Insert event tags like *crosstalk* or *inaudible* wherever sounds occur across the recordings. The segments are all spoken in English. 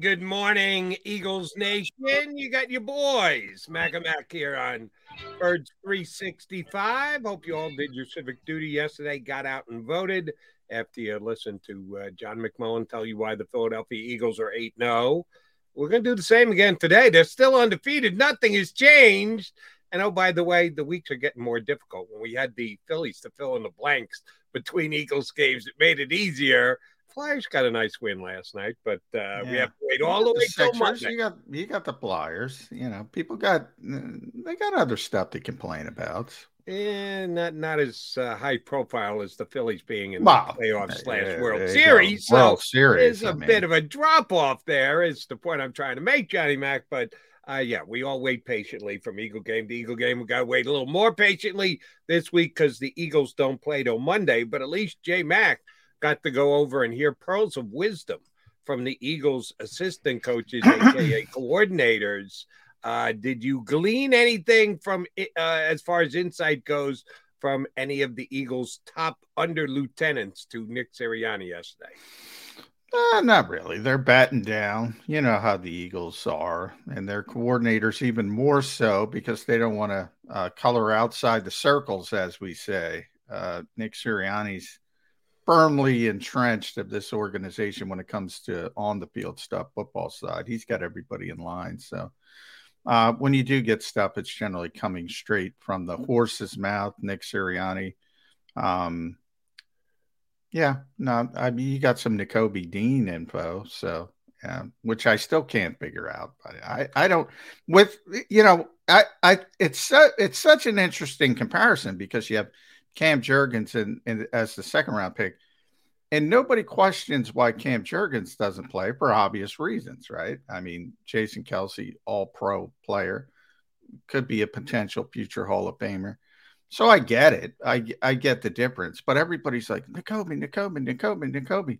Good morning, Eagles Nation. You got your boys, Mac and Mac here on Birds 365. Hope you all did your civic duty yesterday, got out and voted after you listened to uh, John McMullen tell you why the Philadelphia Eagles are 8 0. We're going to do the same again today. They're still undefeated, nothing has changed. And oh, by the way, the weeks are getting more difficult. When we had the Phillies to fill in the blanks between Eagles games, it made it easier. Flyers got a nice win last night, but uh, we have to wait all the way till Monday. You got you got the Flyers. You know, people got they got other stuff to complain about. And not not as uh, high profile as the Phillies being in Wow. the playoffs slash There- World Series. go. World so Series. there's a I mean, bit of a drop off there. Is the point I'm trying to make, Johnny Mac. But uh, yeah, we all wait patiently from Eagle game to Eagle game. We got to wait a little more patiently this week because the Eagles don't play till Monday. But at least Jay Mac got to go over and hear pearls of wisdom from the Eagles assistant coaches, *clears throat* aka coordinators. Uh, did you glean anything from uh, as far as insight goes from any of the Eagles' top under lieutenants to Nick Sirianni yesterday? uh, not really. They're batting down. You know how the Eagles are, and their coordinators even more so because they don't want to uh, color outside the circles, as we say. Uh, Nick Sirianni's firmly entrenched of this organization when it comes to on the field stuff, football side. He's got everybody in line. So uh, when you do get stuff, it's generally coming straight from the horse's mouth, Nick Sirianni. Um, yeah, no, I mean, you got some Nakobe Dean info, so yeah, which I still can't figure out. But I, I don't with you know, I, I, it's so, it's such an interesting comparison because you have Cam Jurgens in, in, as the second round pick, and nobody questions why Cam Jurgens doesn't play for obvious reasons, right? I mean, Jason Kelce, all pro player, could be a potential future Hall of Famer. So I get it. I, I get the difference. But everybody's like, Nakobe, Nakobe, Nakobe, Nakobe.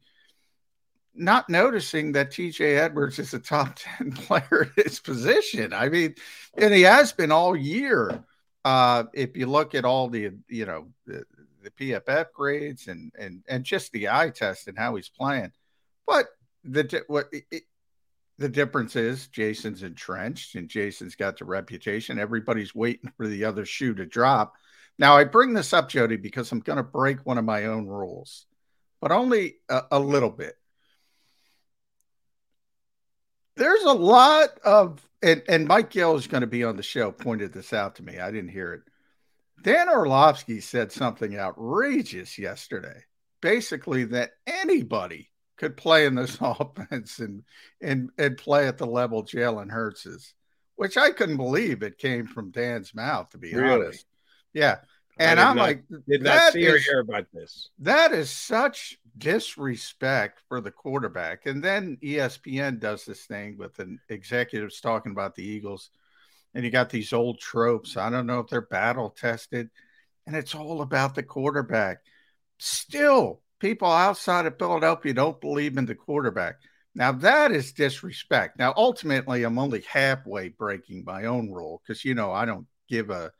Not noticing that TJ Edwards is a top *laughs* 10 player at his position. I mean, and he has been all year. Uh, if you look at all the, you know, the, the PFF grades and and and just the eye test and how he's playing. But the what it, the difference is Jason's entrenched and Jason's got the reputation. Everybody's waiting for the other shoe to drop. Now I bring this up, Jody, because I'm going to break one of my own rules, but only a, a little bit. There's a lot of and, and Mike Gill is going to be on the show. Pointed this out to me. I didn't hear it. Dan Orlovsky said something outrageous yesterday. basically that anybody could play in this *laughs* offense and and and play at the level Jalen Hurts is, which I couldn't believe it came from Dan's mouth, to be Really? honest. Yeah. And I'm not- like, Did not that see or is- hear about this. that is such disrespect for the quarterback. And then ESPN does this thing with an executives talking about the Eagles, and you got these old tropes. I don't know if they're battle tested, and it's all about the quarterback. Still, people outside of Philadelphia don't believe in the quarterback. Now that is disrespect. Now, ultimately, I'm only halfway breaking my own rule because you know I don't give a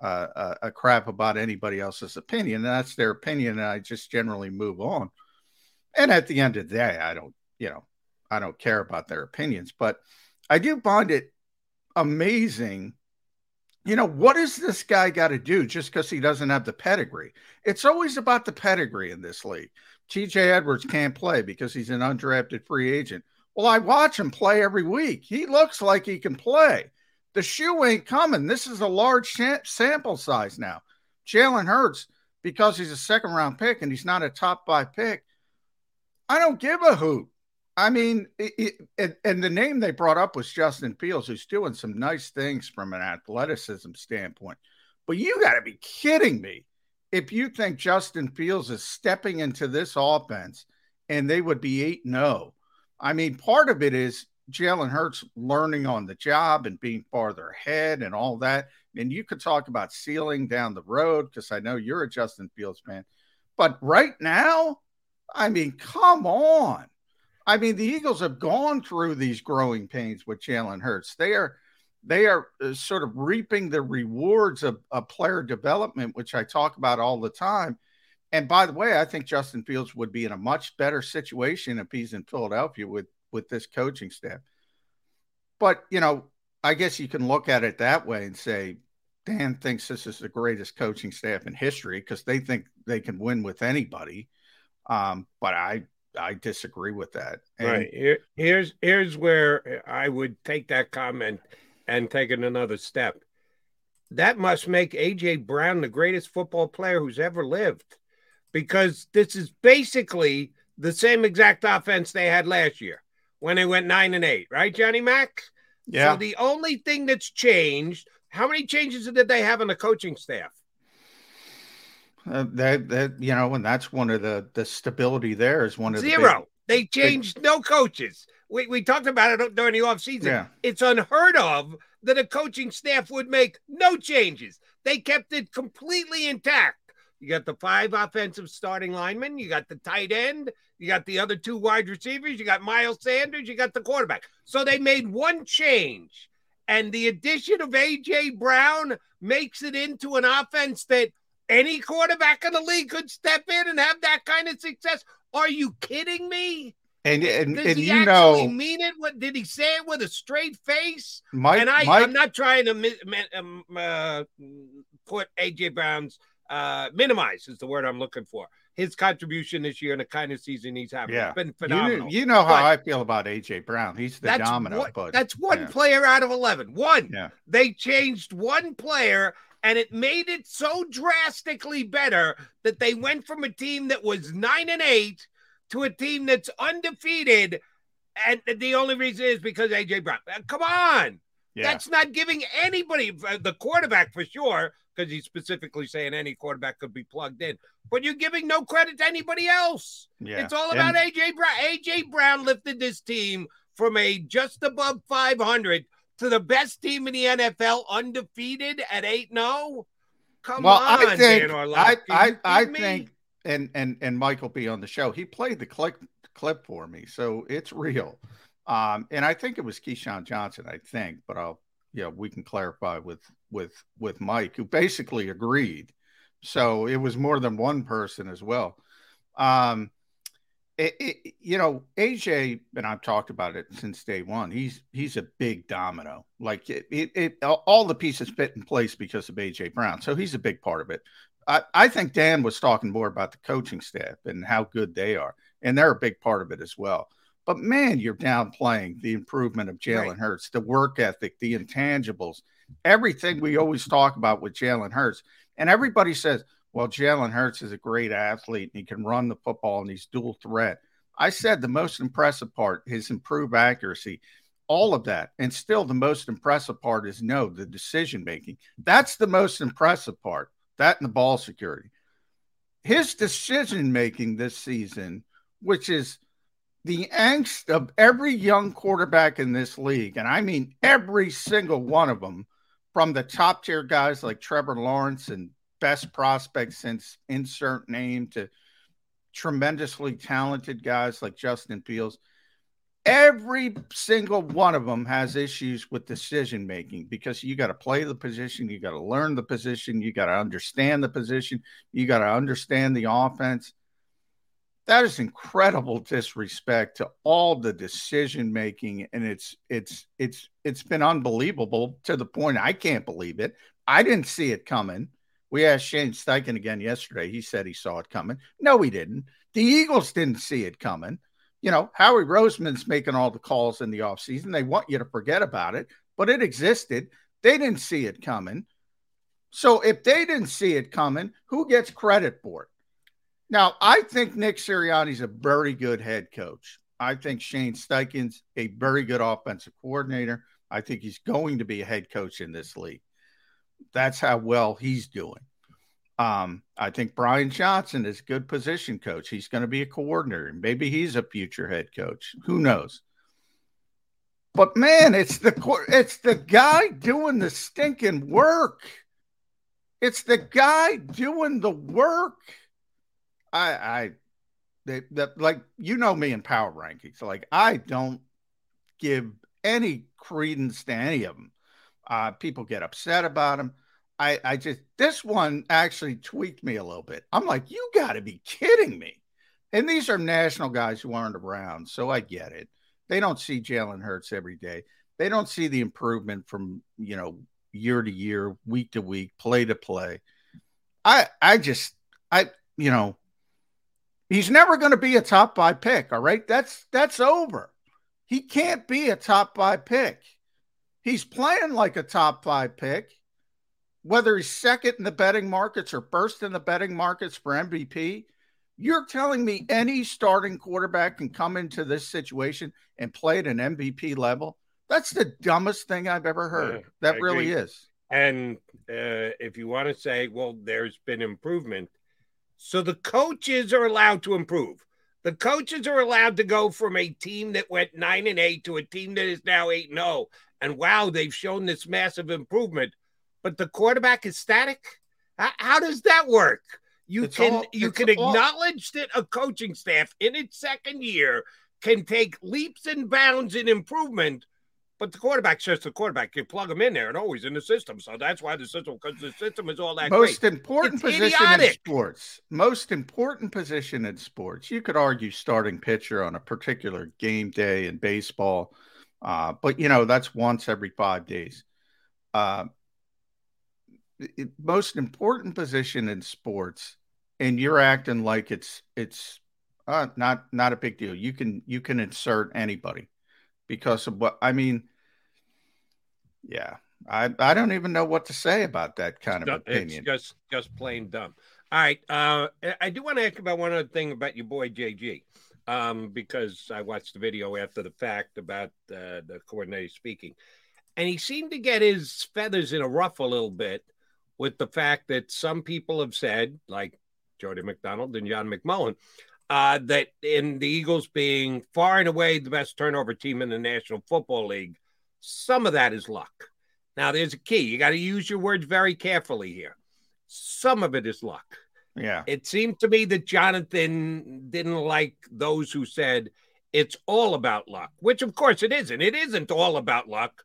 uh, a, a crap about anybody else's opinion. That's their opinion, and I just generally move on. And at the end of the day, I don't, you know, I don't care about their opinions, but I do find it amazing. You know, what does this guy got to do just because he doesn't have the pedigree? It's always about the pedigree in this league. TJ Edwards can't play because he's an undrafted free agent. Well, I watch him play every week. He looks like he can play. The shoe ain't coming. This is a large sample size now. Jalen Hurts, because he's a second round pick and he's not a top five pick, I don't give a hoot. I mean, it, it, and- the name they brought up was Justin Fields, who's doing some nice things from an athleticism standpoint. But you got to be kidding me if you think Justin Fields is stepping into this offense and they would be 8 0. I mean, part of it is Jalen Hurts learning on the job and being farther ahead and all that. And you could talk about ceiling down the road because I know you're a Justin Fields fan. But right now, I mean, come on. I mean, the Eagles have gone through these growing pains with Jalen Hurts. They are they are uh, sort of reaping the rewards of, of player development, which I talk about all the time. And by the way, I think Justin Fields would be in a much better situation if he's in Philadelphia with with this coaching staff. But you know, I guess you can look at it that way and say Dan thinks this is the greatest coaching staff in history because they think they can win with anybody. Um, but I I disagree with that. And right here, here's here's where I would take that comment and take it another step. That must make AJ Brown the greatest football player who's ever lived, because this is basically the same exact offense they had last year when they went nine and eight, right, Johnny Mack? Yeah. So the only thing that's changed, how many changes did they have on the coaching staff? Uh, that that you know, and that's one of the the stability there is one of the Zero. They changed no coaches. We, we talked about it during the offseason. Yeah. It's unheard of that a coaching staff would make no changes. They kept it completely intact. You got the five offensive starting linemen, you got the tight end, you got the other two wide receivers, you got Miles Sanders, you got the quarterback. So they made one change. And the addition of AJ Brown makes it into an offense that any quarterback in the league could step in and have that kind of success. Are you kidding me? and and, Does and he you actually know, mean it? What did he say it with a straight face? Mike, and I, Mike, I'm not trying to um, uh, put AJ Brown's uh, minimize is the word I'm looking for. His contribution this year and the kind of season he's having. Yeah. It's been you, phenomenal. you know how But- I feel about AJ Brown. He's the domino, one, but that's one yeah. player out of 11. One. Yeah. They changed one player and it made it so drastically better that they went from a team that was 9 and 8 to a team that's undefeated and the only reason is because AJ Brown. Come on. Yeah. That's not giving anybody uh, the quarterback for sure, because he's specifically saying any quarterback could be plugged in. But you're giving no credit to anybody else. yeah. It's all about And- AJ Brown. AJ Brown lifted this team from a just above 500 to the best team in the NFL, undefeated at 8 0. Come well, on, I think I I, I think and and and Mike will be on the show. He played the clip clip for me, so it's real. Um, and I think it was Keyshawn Johnson, I think, but I'll yeah, we can clarify with with with Mike, who basically agreed. So it was more than one person as well. Um, it, it, you know, AJ, and I've talked about it since day one. He's he's a big domino. Like it, it, it all the pieces fit in place because of AJ Brown. So he's a big part of it. I, I think Dan was talking more about the coaching staff and how good they are, and they're a big part of it as well. But man, you're downplaying the improvement of Jalen Right. Hurts, the work ethic, the intangibles, everything we always talk about with Jalen Hurts. And everybody says, well, Jalen Hurts is a great athlete and he can run the football and he's dual threat. I said the most impressive part, his improved accuracy, all of that. And still, the most impressive part is no, the decision making. That's the most impressive part, that and the ball security. His decision making this season, which is the angst of every young quarterback in this league, and I mean every single one of them, from the top tier guys like Trevor Lawrence and best prospects since insert name to tremendously talented guys like Justin Fields. Every single one of them has issues with decision making because you got to play the position, you got to learn the position, you got to understand the position, you got to understand the offense. That is incredible disrespect to all the decision making, and it's it's it's it's been unbelievable to the point I can't believe it. I didn't see it coming. We asked Shane Steichen again yesterday. He said he saw it coming. No, he didn't. The Eagles didn't see it coming. You know, Howie Roseman's making all the calls in the offseason. They want you to forget about it, but it existed. They didn't see it coming. So if they didn't see it coming, who gets credit for it? Now, I think Nick Sirianni's a very good head coach. I think Shane Steichen's a very good offensive coordinator. I think he's going to be a head coach in this league that's how well he's doing. Um, I think Brian Johnson is a good position coach. He's going to be a coordinator. Maybe he's a future head coach. Who knows? But man, it's the it's the guy doing the stinking work. It's the guy doing the work. I I they, that like you know me in power rankings. Like I don't give any credence to any of them. Uh, people get upset about them. I, I just, this one actually tweaked me a little bit. I'm like, you got to be kidding me. And these are national guys who aren't around. So I get it. They don't see Jalen Hurts every day. They don't see the improvement from, you know, year to year, week to week, play to play. I, I just, I, you know, he's never going to be a top five pick. All right. That's, that's over. He can't be a top five pick. He's playing like a top five pick. Whether he's second in the betting markets or first in the betting markets for MVP, you're telling me any starting quarterback can come into this situation and play at an MVP level? That's the dumbest thing I've ever heard. Yeah, that really is. And uh, if you want to say, well, there's been improvement, so the coaches are allowed to improve. The coaches are allowed to go from a team that went nine and eight to a team that is now eight and zero, oh and wow, they've shown this massive improvement, but the quarterback is static. How, how does that work? You it's can all, you can all... acknowledge that a coaching staff in its second year can take leaps and bounds in improvement, but the quarterback's just the quarterback. You plug him in there and always in the system. So that's why the system, because the system is all that most great. important it's position idiotic. in sports. Most important position in sports. You could argue starting pitcher on a particular game day in baseball uh, but you know, that's once every five days. Uh, it, most important position in sports, and you're acting like it's it's uh, not not a big deal. You can you can insert anybody because of what I mean. Yeah, I I don't even know what to say about that kind of opinion. It's just just plain dumb. All right, uh, I do want to ask about one other thing about your boy JG um, because I watched the video after the fact about uh, the coordinator speaking. And he seemed to get his feathers in a ruff a little bit with the fact that some people have said, like Jody McDonald and John McMullen, uh, that in the Eagles being far and away the best turnover team in the National Football League, some of that is luck. Now, there's a key. You got to use your words very carefully here. Some of it is luck. Yeah. It seemed to me that Jonathan didn't like those who said it's all about luck, which of course it isn't. It isn't all about luck,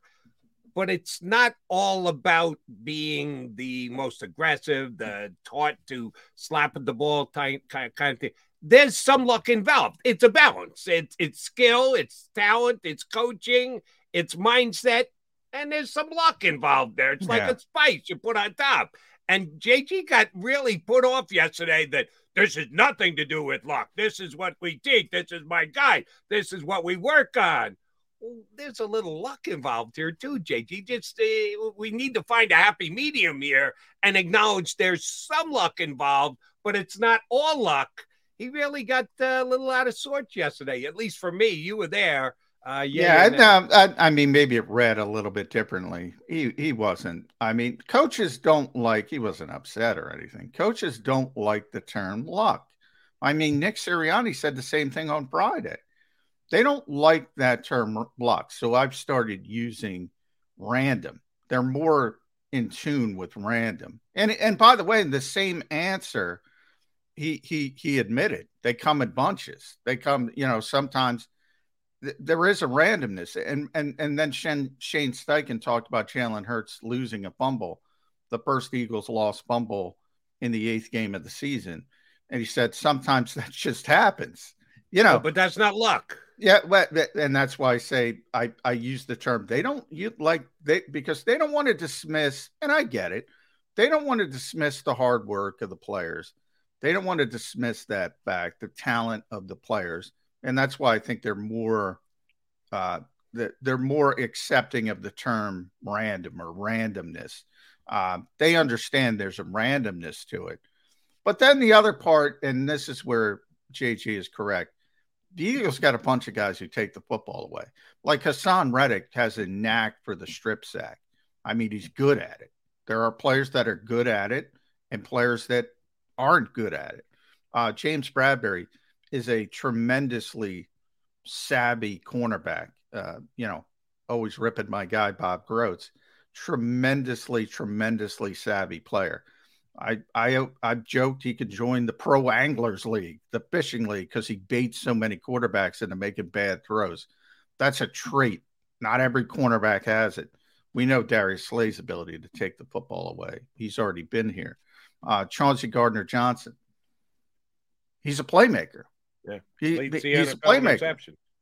but it's not all about being the most aggressive, the taught to slap at the ball kind, kind of thing. There's some luck involved. It's a balance. It's it's skill, it's talent, it's coaching, it's mindset, and there's some luck involved there. It's like yeah. a spice you put on top. And JG got really put off yesterday that this has nothing to do with luck. This is what we teach. This is my guide. This is what we work on. well, there's a little luck involved here too, JG. Just uh, we need to find a happy medium here and acknowledge there's some luck involved, but it's not all luck. He really got a little out of sorts yesterday, at least for me. You were there. Uh, yeah, yeah I, I, mean, maybe it read a little bit differently. He he wasn't. I mean, coaches don't like. He wasn't upset or anything. Coaches don't like the term luck. I mean, Nick Sirianni said the same thing on Friday. They don't like that term luck, so I've started using random. They're more in tune with random. And and by the way, the same answer he he he admitted they come in bunches. They come, you know, sometimes there is a randomness, and and and then Shane, Shane Steichen talked about Jalen Hurts losing a fumble, the first Eagles lost fumble in the eighth game of the season, and he said sometimes that *laughs* just happens, you know. Oh, but that's not luck. Yeah, and that's why I say I I use the term they don't you like they because they don't want to dismiss, and I get it, they don't want to dismiss the hard work of the players, they don't want to dismiss that fact, the talent of the players and that's why I think they're more uh, they're more accepting of the term random or randomness. Uh, they understand there's a randomness to it. But then the other part, and this is where JG is correct. The Eagles got a bunch of guys who take the football away. Like Haason Reddick has a knack for the strip sack. I mean, he's good at it. There are players that are good at it and players that aren't good at it. Uh, James Bradberry, is a tremendously savvy cornerback. Uh, you know, always ripping my guy Bob Grotz. Tremendously, tremendously savvy player. I I I've joked he could join the Pro Anglers League, the fishing league, because he baits so many quarterbacks into making bad throws. That's a trait. Not every cornerback has it. We know Darius Slay's ability to take the football away. He's already been here. Uh, Chauncey Gardner Johnson. He's a playmaker. Yeah, he, he's a playmaker.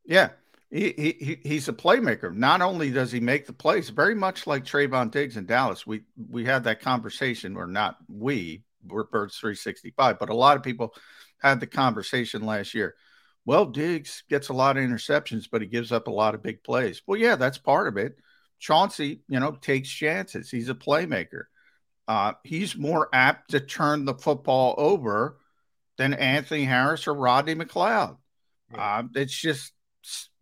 Yeah, he, he he's a playmaker. Not only does he make the plays, very much like Trevon Diggs in Dallas. We we had that conversation, or not we, we're Birds 365, but a lot of people had the conversation last year. Well, Diggs gets a lot of interceptions, but he gives up a lot of big plays. Well, yeah, that's part of it. Chauncey, you know, takes chances. He's a playmaker. Uh, he's more apt to turn the football over than Anthony Harris or Rodney McLeod. Uh, it's just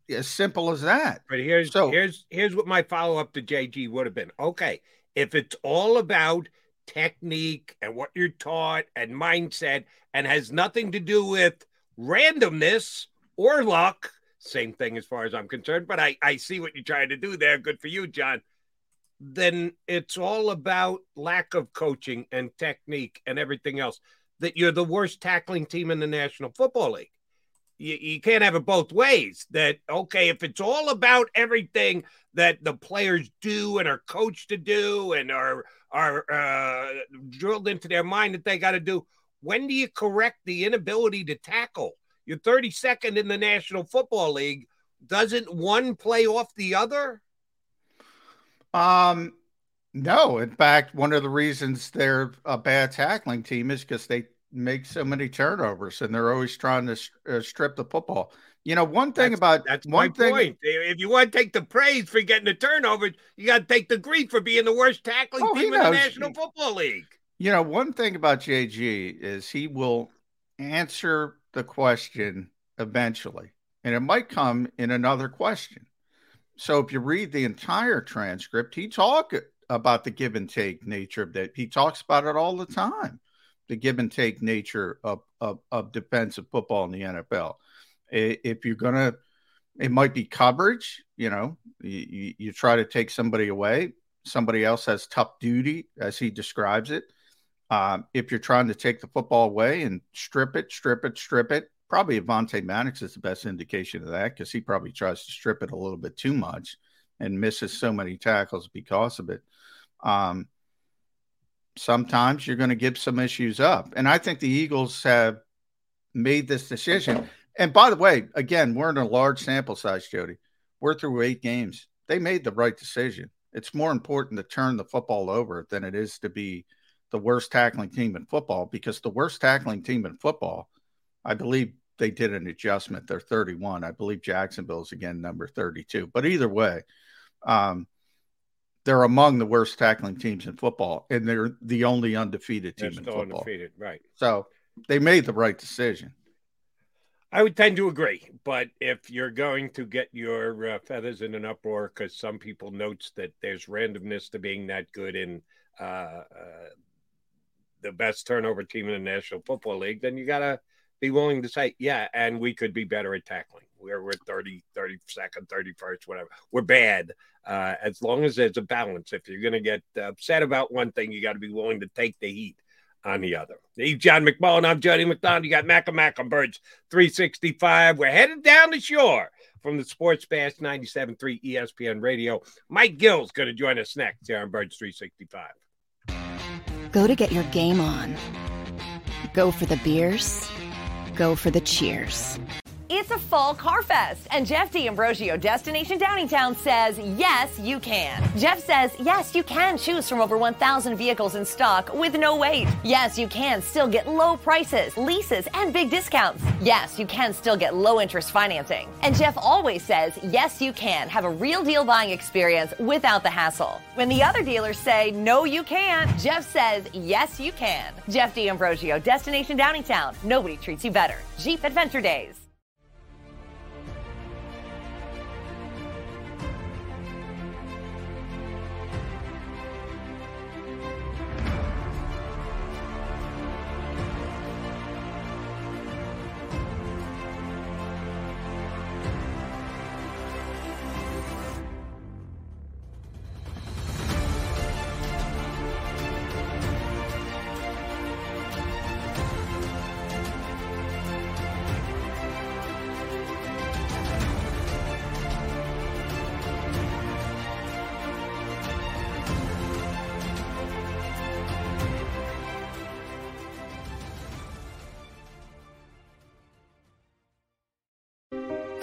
as simple as that. But here's so, here's here's what my follow up to JG would have been. Okay, if it's all about technique and what you're taught and mindset and has nothing to do with randomness or luck, same thing as far as I'm concerned. But I I see what you're trying to do there. Good for you, John. Then it's all about lack of coaching and technique and everything else that you're the worst tackling team in the National Football League. You, you can't have it both ways. That, okay, if it's all about everything that the players do and are coached to do and are, are uh, drilled into their mind that they got to do, when do you correct the inability to tackle? You're 32nd in the National Football League. Doesn't one play off the other? Um, no, in fact, one of the reasons they're a bad tackling team is because they make so many turnovers and they're always trying to uh, strip the football. You know, one thing that's, about that's one my thing, point. If you want to take the praise for getting the turnover, you got to take the grief for being the worst tackling oh, team in the National Football League. You know, one thing about JG is he will answer the question eventually, and it might come in another question. So if you read the entire transcript, he talk about the give and take nature of that. He talks about it all the time, the give and take nature of, of, of defensive football in the NFL. If you're going to, it might be coverage, you know, you, you try to take somebody away. Somebody else has tough duty, as he describes it. Um, if you're trying to take the football away and strip it, strip it, strip it, probably Avonte Maddox is the best indication of that because he probably tries to strip it a little bit too much and misses so many tackles because of it um, sometimes you're going to give some issues up. And I think the Eagles have made this decision. And by the way, again, we're in a large sample size, Jody. We're through eight games. They made the right decision. It's more important to turn the football over than it is to be the worst tackling team in football because the worst tackling team in football, I believe they did an adjustment. They're 31. I believe Jacksonville's again number 32. But either way, um, they're among the worst tackling teams in football, and they're the only undefeated team They're in football. undefeated, right? So they made the right decision. I would tend to agree, but if you're going to get your uh, feathers in an uproar, because some people notes that there's randomness to being that good in uh, uh, the best turnover team in the National Football League, then you gotta be willing to say, yeah, and we could be better at tackling. We're we're 30, 32nd, 31st, whatever. We're bad. Uh, as long as there's a balance. If you're gonna get upset about one thing, you got to be willing to take the heat on the other. He's John McMullen. I'm Jody McDonald. You got Mac and Mac on Birds 365. We're headed down the shore from the Sports Bash 97.3 ESPN Radio. Mike Gill's going to join us next here on Birds 365. Go to get your game on. Go for the beers. Go for the cheers. It's a fall car fest, and Jeff D'Ambrosio, Destination Downingtown, says yes, you can. Jeff says yes, you can choose from over 1,000 vehicles in stock with no wait. Yes, you can still get low prices, leases, and big discounts. Yes, you can still get low interest financing. And Jeff always says yes, you can have a real deal buying experience without the hassle. When the other dealers say no, you can't, Jeff says yes, you can. Jeff D'Ambrosio, Destination Downingtown. Nobody treats you better. Jeep Adventure Days.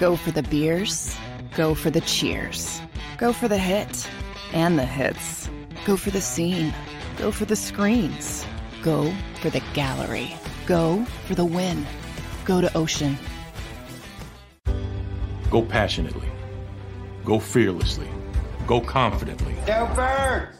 Go for the beers. Go for the cheers. Go for the hit and the hits. Go for the scene. Go for the screens. Go for the gallery. Go for the win. Go to Ocean. Go passionately. Go fearlessly. Go confidently. Go birds!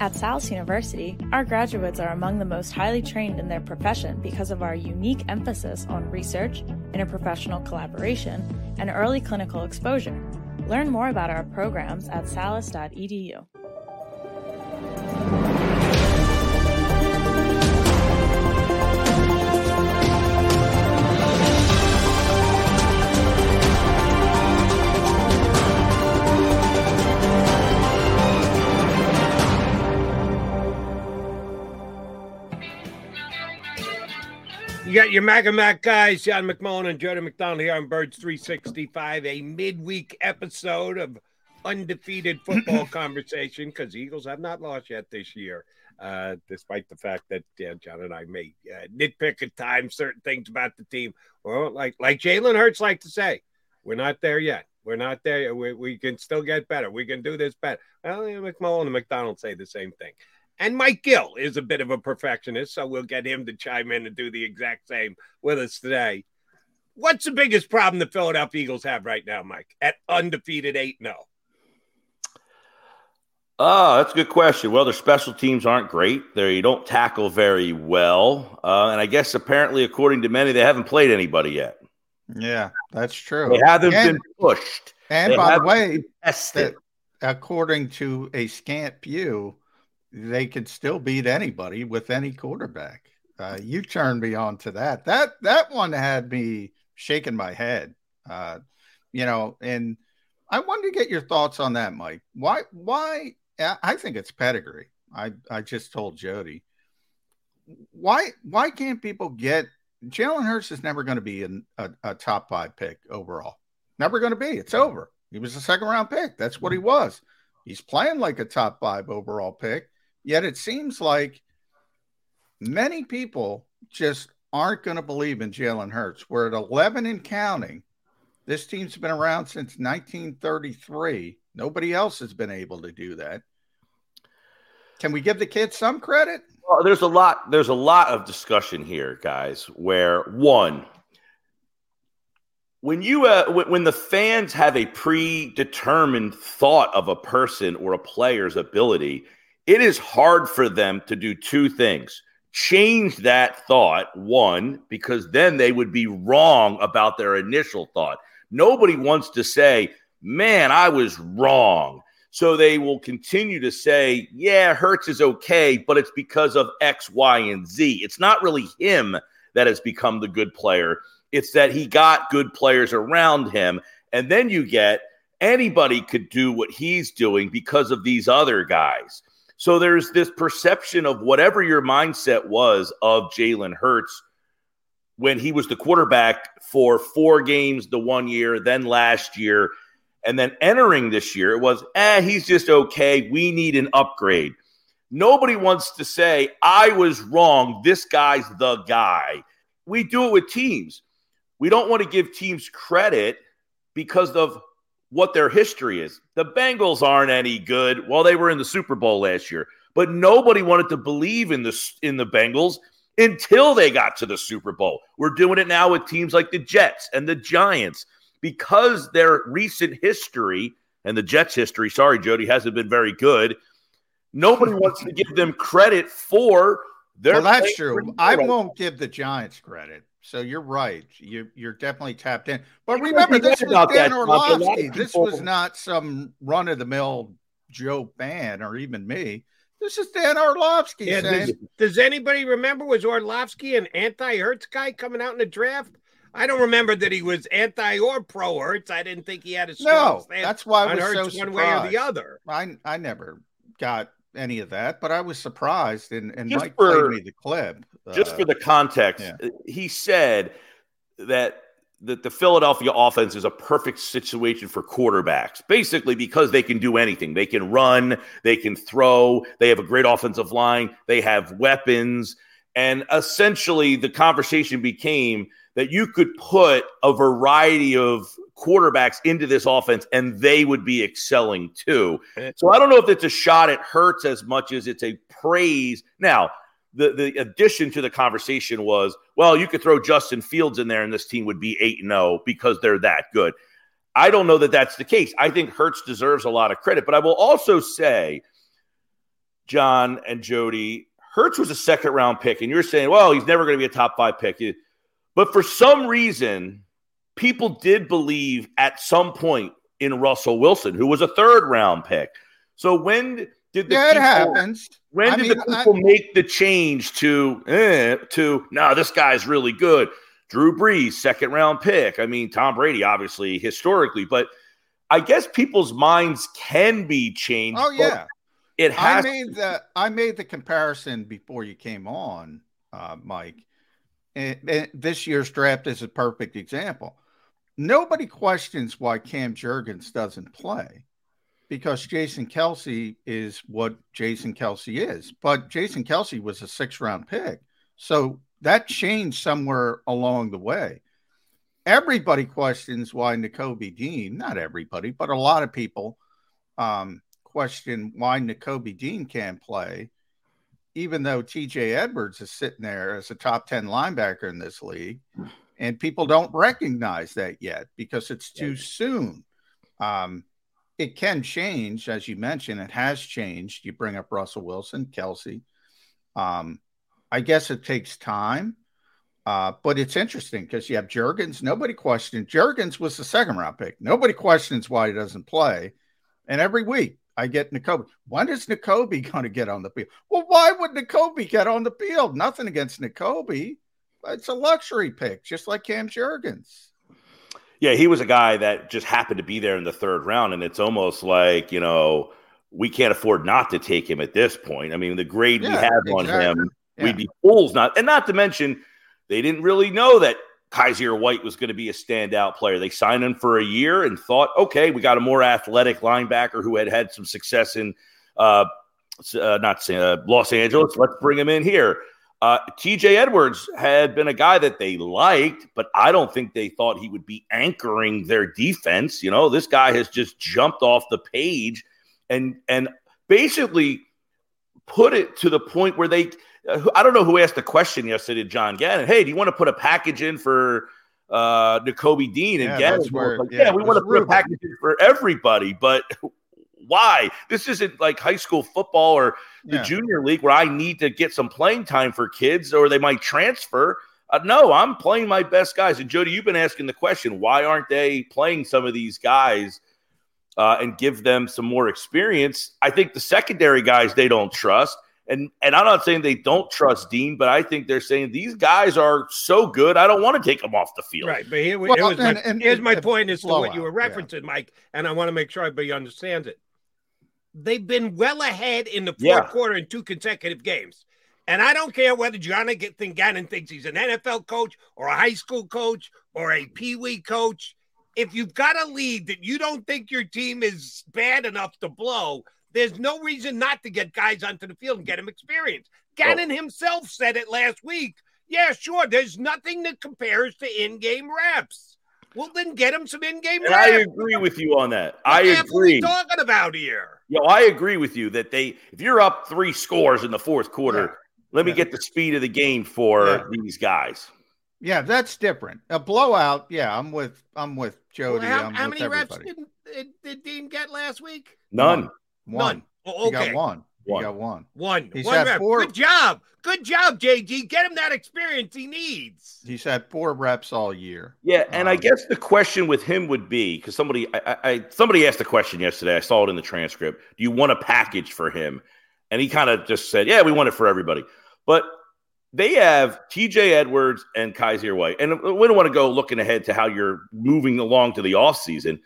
At Salus University, our graduates are among the most highly trained in their profession because of our unique emphasis on research, interprofessional collaboration, and early clinical exposure. Learn more about our programs at salus.edu. You got your MAGA Mac guys, John McMullen and Jordan McDonald here on Birds 365, a midweek episode of undefeated football *clears throat* conversation because Eagles have not lost yet this year, uh, despite the fact that uh, John and I may uh, nitpick at times certain things about the team. Well, like like Jalen Hurts like to say, we're not there yet. We're not there. We, we can still get better. We can do this better. Well, yeah, McMullen and McDonald say the same thing. And Mike Gill is a bit of a perfectionist, so we'll get him to chime in and do the exact same with us today. What's the biggest problem the Philadelphia Eagles have right now, Mike, at undefeated 8 0? Oh, that's a good question. Well, their special teams aren't great. They don't tackle very well. Uh, and I guess apparently, according to many, they haven't played anybody yet. Yeah, that's true. They haven't and, been pushed. And They by the way, tested. according to a scant few, they could still beat anybody with any quarterback. Uh, you turned me on to that. That that one had me shaking my head. Uh, you know, and I wanted to get your thoughts on that, Mike. Why? Why? I think it's pedigree. I I just told Jody. Why? Why can't people get Jalen Hurts is never going to be in a, a top five pick overall. Never going to be. It's over. He was a second round pick. That's what he was. He's playing like a top five overall pick. Yet it seems like many people just aren't going to believe in Jalen Hurts. We're at 11 and counting. This team's been around since 1933. Nobody else has been able to do that. Can we give the kids some credit? Well, there's a lot. There's a lot of discussion here, guys. Where one, when you uh, when the fans have a predetermined thought of a person or a player's ability, it is hard for them to do two things: change that thought, one, because then they would be wrong about their initial thought. Nobody wants to say, "Man, I was wrong." So they will continue to say, yeah, Hurts is okay, but it's because of X, Y, and Z. It's not really him that has become the good player. It's that he got good players around him. And then you get anybody could do what he's doing because of these other guys. So there's this perception of whatever your mindset was of Jalen Hurts when he was the quarterback for four games the one year, then last year and then entering this year, it was, eh, he's just okay. We need an upgrade. Nobody wants to say, I was wrong. This guy's the guy. We do it with teams. We don't want to give teams credit because of what their history is. The Bengals aren't any good. Well, they were in the Super Bowl last year, but nobody wanted to believe in the in the Bengals until they got to the Super Bowl. We're doing it now with teams like the Jets and the Giants because their recent history and the Jets' history, sorry, Jody, hasn't been very good. Nobody *laughs* wants to give them credit for their. Well, that's true. I won't give the Giants credit. So you're right. You you're definitely tapped in. But remember, this was Dan Orlovsky. This was not some run of the mill Joe Ban or even me. This is Dan Orlovsky. Yeah, does, does, anybody remember was Orlovsky an anti-Hurts guy coming out in the draft? I don't remember that he was anti or pro Hurts. I didn't think he had a strong no. That's why I was Hurts so one way or the other. I I never got any of that, but I was surprised. And and just Mike for, played me the clip. Just uh, for the context, yeah. he said that that the Philadelphia offense is a perfect situation for quarterbacks, basically because they can do anything. They can run, they can throw, they have a great offensive line, they have weapons. And essentially, the conversation became that you could put a variety of quarterbacks into this offense and they would be excelling too. Eh. So I don't know if it's a shot at Hurts as much as it's a praise. Now, the, the addition to the conversation was, well, you could throw Justin Fields in there and this team would be 8 0 because they're that good. I don't know that that's the case. I think Hurts deserves a lot of credit, but I will also say, John and Jody, Hurts was a second round pick, and you're saying, well, he's never going to be a top five pick. But for some reason, people did believe at some point in Russell Wilson, who was a third round pick. So when did the yeah, people, it happens. When I did mean, the people I, make the change to eh, to no, this guy's really good? Drew Brees, second round pick. I mean, Tom Brady, obviously historically, but I guess people's minds can be changed. Oh yeah, it has. I made the I made the comparison before you came on, uh, Mike and, this year's draft is a perfect example. Nobody questions why Cam Jurgens doesn't play because Jason Kelce is what Jason Kelce is. But Jason Kelce was a six round pick. So that changed somewhere along the way. Everybody questions why Nakobe Dean, not everybody, but a lot of people um, question why Nakobe Dean can't play even though TJ Edwards is sitting there as a top 10 linebacker in this league, and people don't recognize that yet because it's too soon. Um, it can change, as you mentioned, it has changed. You bring up Russell Wilson, Kelce. Um, I guess it takes time, uh, but it's interesting because you have Jurgens. Nobody questioned. Jurgens was the second round pick. Nobody questions why he doesn't play. And every week I get Nakobe. When is Nakobe *laughs* going to get on the field? Well, why would Nakobe get on the field? Nothing against Nakobe. It's a luxury pick, just like Cam Jurgens. Yeah, he was a guy that just happened to be there in the third round, and it's almost like you know we can't afford not to take him at this point. I mean, the grade yeah, we have exactly. on him, yeah. we'd be fools not, and not to mention they didn't really know that Kyzir White was going to be a standout player. They signed him for a year and thought, okay, we got a more athletic linebacker who had had some success in uh, uh not uh, Los Angeles. Let's bring him in here. Uh, TJ Edwards had been a guy that they liked, but I don't think they thought he would be anchoring their defense. You know, this guy has just jumped off the page and and basically put it to the point where they I don't know who asked the question yesterday to John Gannon. Hey, do you want to put a package in for uh Nakobe Dean and yeah, Gannon? Where, like, yeah, yeah, we want to put a package in for everybody, but why? This isn't like high school football or the yeah. junior league where I need to get some playing time for kids or they might transfer. Uh, no, I'm playing my best guys. And Jody, you've been asking the question why aren't they playing some of these guys uh, and give them some more experience? I think the secondary guys they don't trust. And and I'm not saying they don't trust Dean, but I think they're saying these guys are so good. I don't want to take them off the field. Right, but here, well, was and, my, and, here's my point as to what you were referencing, yeah. Mike, and I want to make sure everybody understands it they've been well ahead in the fourth yeah. quarter in two consecutive games. And I don't care whether Jonathan Gannon thinks he's an NFL coach or a high school coach or a pee wee coach. If you've got a lead that you don't think your team is bad enough to blow, there's no reason not to get guys onto the field and get them experience. Oh. Gannon oh. himself said it last week. Yeah, sure. There's nothing that compares to in game reps. Well, then get him some in-game. And I agree with you on that. What I agree. talking about here? Yo, I agree with you that they, if you're up three scores in the fourth quarter, yeah. let me yeah. get the speed of the game for yeah. these guys. Yeah, that's different. A blowout. Yeah, I'm with I'm with Jody. Well, how, how many everybody. reps did, did, Dean get last week? None. One. None. Oh, okay. He got one. One. He got one. One. He's one rep. Four... Good job. Good job, JG. Get him that experience he needs. He's had four reps all year. Yeah, and um, I guess the question with him would be because somebody, I, I, somebody asked a question yesterday. I saw it in the transcript. Do you want a package for him? And he kind of just said, "Yeah, we want it for everybody." But they have TJ Edwards and Kyzir White, and we don't want to go looking ahead to how you're moving along to the off season.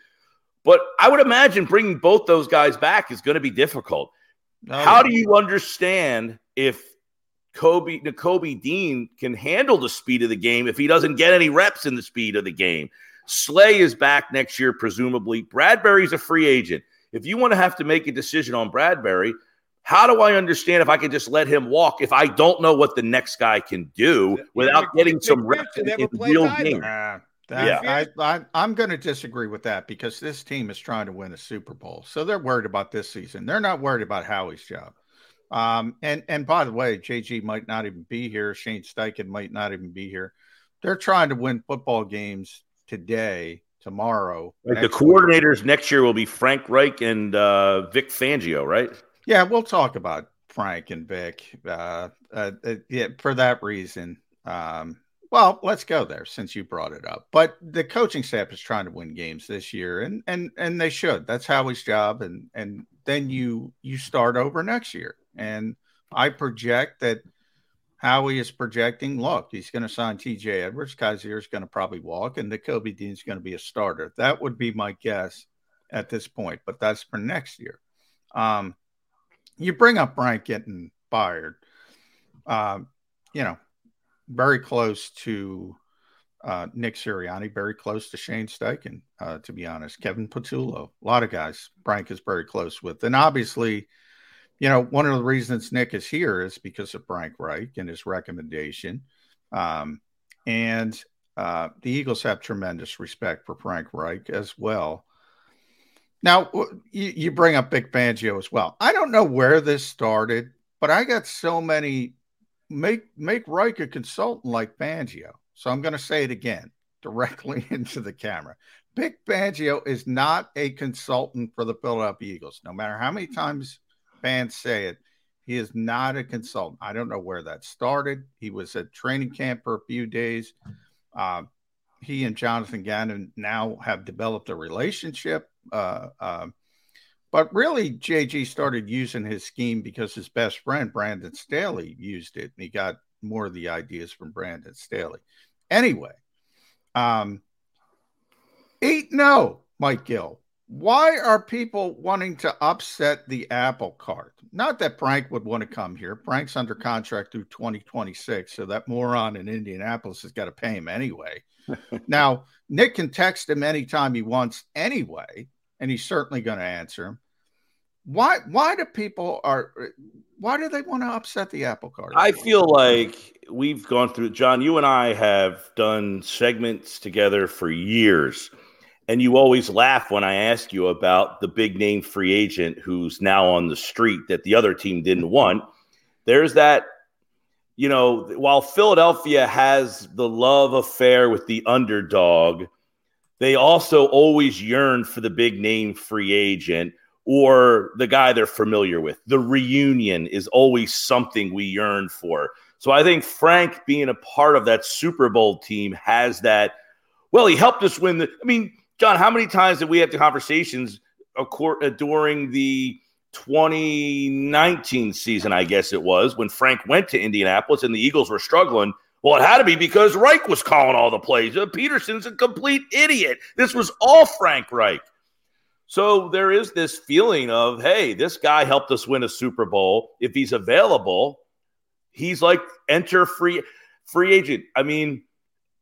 But I would imagine bringing both those guys back is going to be difficult. Oh, How do you understand if Kobe Nakobe Dean can handle the speed of the game if he doesn't get any reps in the speed of the game? Slay is back next year, presumably. Bradberry's a free agent. If you want to have to make a decision on Bradberry, how do I understand if I can just let him walk if I don't know what the next guy can do without getting some reps in, in real game? That, yeah, I, I, am going to disagree with that because this team is trying to win a Super Bowl, so they're worried about this season. They're not worried about Howie's job. Um, and and by the way, JG might not even be here. Shane Steichen might not even be here. They're trying to win football games today, tomorrow. Like the coordinators week. next year will be Frank Reich and uh, Vic Fangio, right? Yeah, we'll talk about Frank and Vic. Uh, uh, uh yeah, for that reason. Um, well, let's go there since you brought it up. But the coaching staff is trying to win games this year, and and and they should. That's Howie's job, and and then you you start over next year. And I project that Howie is projecting. Look, he's going to sign T.J. Edwards. Kyzir is going to probably walk, and Nakobe Dean is going to be a starter. That would be my guess at this point. But that's for next year. Um, you bring up Bryant getting fired. Um, you know, very close to uh, Nick Sirianni, very close to Shane Steichen, uh, to be honest. Kevin Patullo, a lot of guys Frank is very close with. And obviously, you know, one of the reasons Nick is here is because of Frank Reich and his recommendation. Um, and uh, the Eagles have tremendous respect for Frank Reich as well. Now, you, you bring up Vic Fangio as well. I don't know where this started, but I got so many make make Reich a consultant like Fangio. So I'm going to say it again directly *laughs* into the camera. Vic Fangio is not a consultant for the Philadelphia Eagles. No matter how many times fans say it, he is not a consultant. I don't know where that started. He was at training camp for a few days. Uh, he and Jonathan Gannon now have developed a relationship. Uh, uh, But really, JG started using his scheme because his best friend, Brandon Staley, used it. And he got more of the ideas from Brandon Staley. Anyway, um, 8 no, Mike Gill. Why are people wanting to upset the apple cart? Not that Frank would want to come here. Frank's under contract through 2026, so that moron in Indianapolis has got to pay him anyway. *laughs* now, Nick can text him anytime he wants anyway, and he's certainly going to answer him. Why why do people are why do they want to upset the apple cart? I feel like we've gone through John, you and I have done segments together for years and you always laugh when I ask you about the big name free agent who's now on the street that the other team didn't want. There's that, you know, while Philadelphia has the love affair with the underdog, they also always yearn for the big name free agent or the guy they're familiar with. The reunion is always something we yearn for. So I think Frank being a part of that Super Bowl team has that. Well, he helped us win the. I mean, John, how many times did we have the conversations uh, during the 2019 season, I guess it was, when Frank went to Indianapolis and the Eagles were struggling? Well, it had to be because Reich was calling all the plays. Pederson's a complete idiot. This was all Frank Reich. So there is this feeling of, hey, this guy helped us win a Super Bowl. If he's available, he's like enter free free agent. I mean,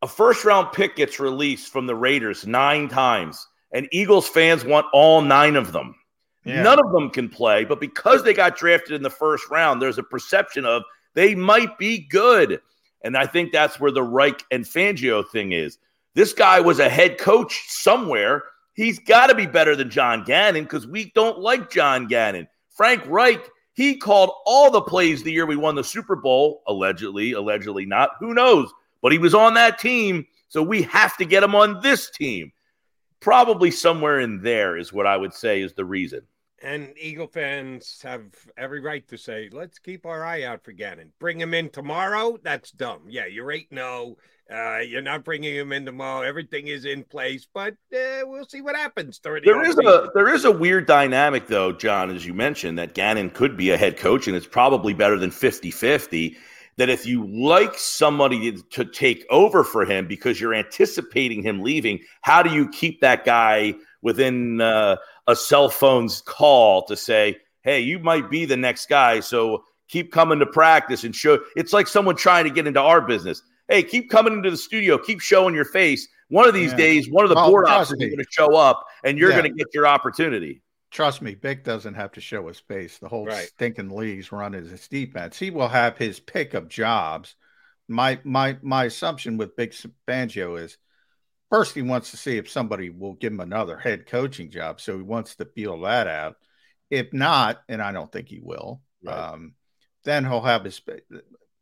a first round pick gets released from the Raiders nine times, and Eagles fans want all nine of them. Yeah. None of them can play, but because they got drafted in the first round, there's a perception of they might be good. And I think that's where the Reich and Fangio thing is. This guy was a head coach somewhere. He's got to be better than John Gannon because we don't like John Gannon. Frank Reich, he called all the plays the year we won the Super Bowl, allegedly, allegedly not. Who knows? but he was on that team. So we have to get him on this team. Probably somewhere in there is what I would say is the reason. And Eagle fans have every right to say, let's keep our eye out for Gannon. Bring him in tomorrow. That's dumb. Yeah, you're 8 0. Uh, you're not bringing him in tomorrow. Everything is in place, but uh, we'll see what happens during there is a there is a weird dynamic though, John, as you mentioned, that Gannon could be a head coach, and it's probably better than 50 50 that if you like somebody to take over for him because you're anticipating him leaving, how do you keep that guy within uh, a cell phone's call to say, hey, you might be the next guy. So keep coming to practice and show. It's like someone trying to get into our business. Hey, keep coming into the studio, keep showing your face. One of these yeah. days, one of the board officers is going to show up and you're yeah. going to get your opportunity. Trust me, Vic doesn't have to show his face. The whole right. stinking league's run as his defense. He will have his pick of jobs. My my my assumption with Vic Fangio is first he wants to see if somebody will give him another head coaching job. So he wants to feel that out. If not, and I don't think he will, right. um, then he'll have his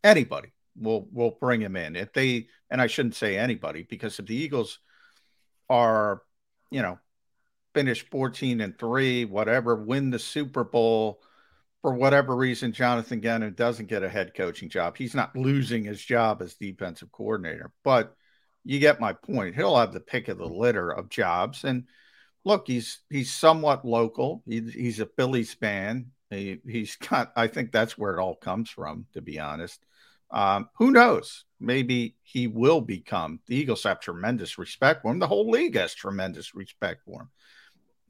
anybody will we'll bring him in. If they and I shouldn't say anybody because if the Eagles are, you know, finish 14 and 3, whatever, win the Super Bowl. For whatever reason, Jonathan Gannon doesn't get a head coaching job. He's not losing his job as defensive coordinator, but you get my point. He'll have the pick of the litter of jobs. And look, he's he's somewhat local. He, he's a Phillies fan. He, he's got. I think that's where it all comes from, to be honest. Um, who knows? Maybe he will become. The Eagles have tremendous respect for him. The whole league has tremendous respect for him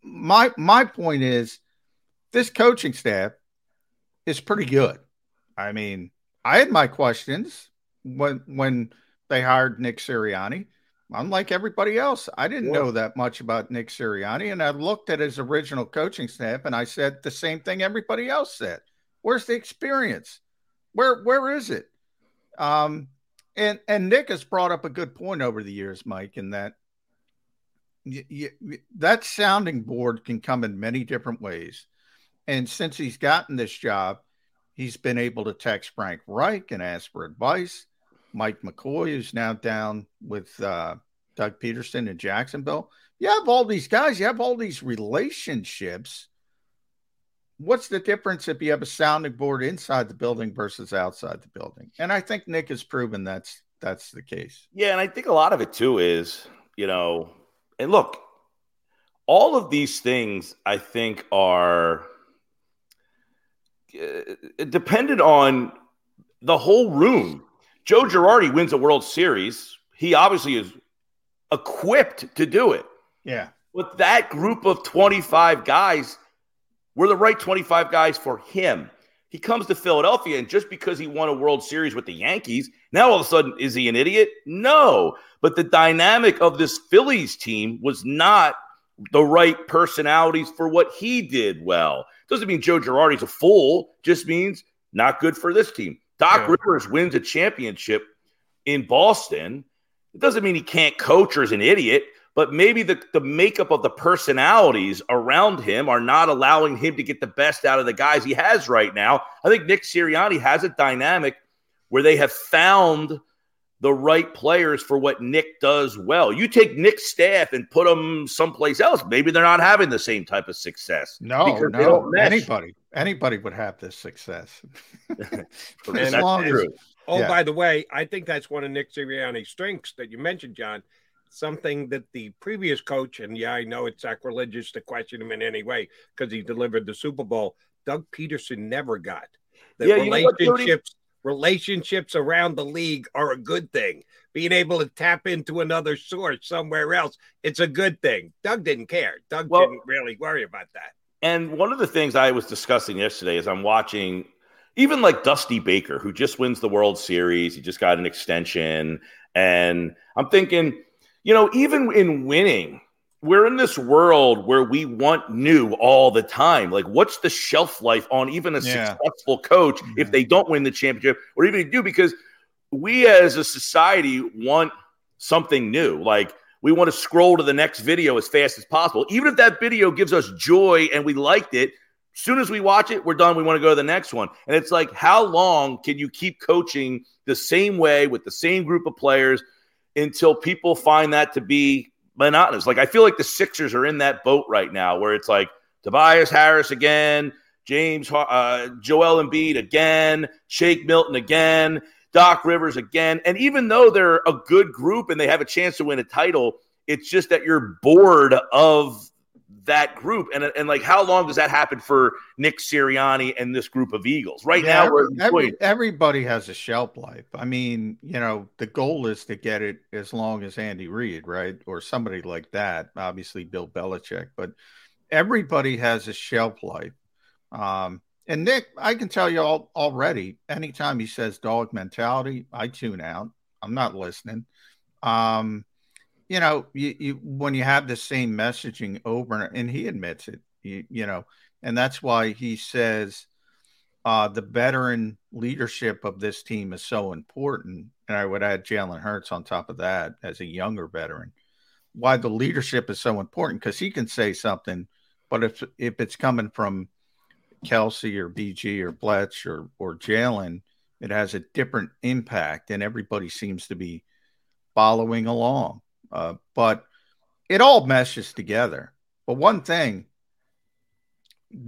my my point is this coaching staff is pretty good. I mean, I had my questions when when they hired Nick Sirianni. Unlike everybody else, I didn't know that much about Nick Sirianni, and I looked at his original coaching staff and I said the same thing everybody else said. Where's the experience? Where where is it? Um, and and Nick has brought up a good point over the years, Mike, in that that sounding board can come in many different ways. And since he's gotten this job, he's been able to text Frank Reich and ask for advice. Mike McCoy is now down with uh, Doug Pederson in Jacksonville. You have all these guys, you have all these relationships. What's the difference if you have a sounding board inside the building versus outside the building? And I think Nick has proven that's that's the case. Yeah, and I think a lot of it too is, you know, and look, all of these things, I think, are uh, dependent on the whole room. Joe Girardi wins a World Series. He obviously is equipped to do it. Yeah. But that group of 25 guys were the right 25 guys for him. He comes to Philadelphia, and just because he won a World Series with the Yankees, now all of a sudden, is he an idiot? No. But the dynamic of this Phillies team was not the right personalities for what he did well. Doesn't mean Joe Girardi's a fool, just means not good for this team. Doc yeah. Rivers wins a championship in Boston. It doesn't mean he can't coach or is an idiot but maybe the, the makeup of the personalities around him are not allowing him to get the best out of the guys he has right now. I think Nick Sirianni has a dynamic where they have found the right players for what Nick does well. You take Nick's staff and put them someplace else, maybe they're not having the same type of success. No, no, anybody, anybody would have this success. *laughs* as long as, oh, yeah. by the way, I think that's one of Nick Sirianni's strengths that you mentioned, John something that the previous coach, and yeah, I know it's sacrilegious to question him in any way because he delivered the Super Bowl. Doug Pederson never got. The yeah, relationships relationships around the league are a good thing. Being able to tap into another source somewhere else, it's a good thing. Doug didn't care. Doug well, didn't really worry about that. And one of the things I was discussing yesterday is I'm watching even like Dusty Baker, who just wins the World Series. He just got an extension. And I'm thinking, you know, even in winning, we're in this world where we want new all the time. Like, what's the shelf life on even a yeah. successful coach if mm-hmm. they don't win the championship or even do? Because we as a society want something new. Like, we want to scroll to the next video as fast as possible. Even if that video gives us joy and we liked it, as soon as we watch it, we're done. We want to go to the next one. And it's like, how long can you keep coaching the same way with the same group of players? Until people find that to be monotonous. Like I feel like the Sixers are in that boat right now where it's like Tobias Harris again, James uh, Joel Embiid again, Shake Milton again, Doc Rivers again. And even though they're a good group and they have a chance to win a title, it's just that you're bored of that group. And, and like, how long does that happen for Nick Sirianni and this group of Eagles? Right yeah, now, every, every, everybody has a shelf life. I mean, you know, the goal is to get it as long as Andy Reid, right? Or somebody like that. Obviously, Bill Belichick, but everybody has a shelf life. Um, and Nick, I can tell you all, already, anytime he says dog mentality, I tune out. I'm not listening. Um, you know, you, you when you have the same messaging over and he admits it, you, you know, and that's why he says uh, the veteran leadership of this team is so important. And I would add Jalen Hurts on top of that as a younger veteran. Why the leadership is so important because he can say something, but if if it's coming from Kelce or BG or Fletch or or Jalen, it has a different impact, and everybody seems to be following along. Uh, but it all meshes together. But one thing,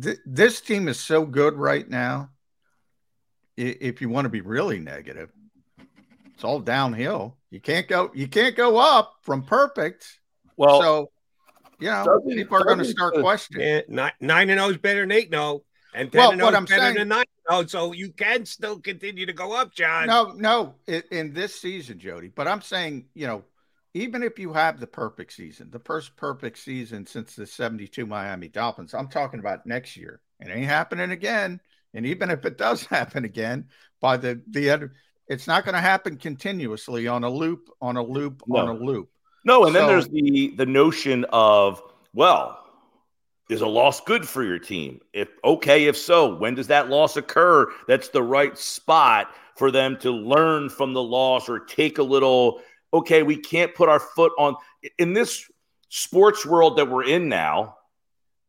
th- this team is so good right now. If you want to be really negative, it's all downhill. You can't go. You can't go up from perfect. Well, so you know people are going to start questioning. nine, nine and zero oh is better than eight no, and ten well, and zero oh is better saying, than nine. Oh, so you can still continue to go up, John. No, no, in, in this season, Jody. But I'm saying, you know, even if you have the perfect season, the first perfect season since the 72 Miami Dolphins, I'm talking about next year. It ain't happening again. And even if it does *laughs* happen again, by the the end, it's not going to happen continuously on a loop, on a loop, no. on a loop. No, and so, then there's the the notion of, well, is a loss good for your team? If okay, if so, when does that loss occur? That's the right spot for them to learn from the loss or take a little okay, we can't put our foot on in this sports world that we're in now.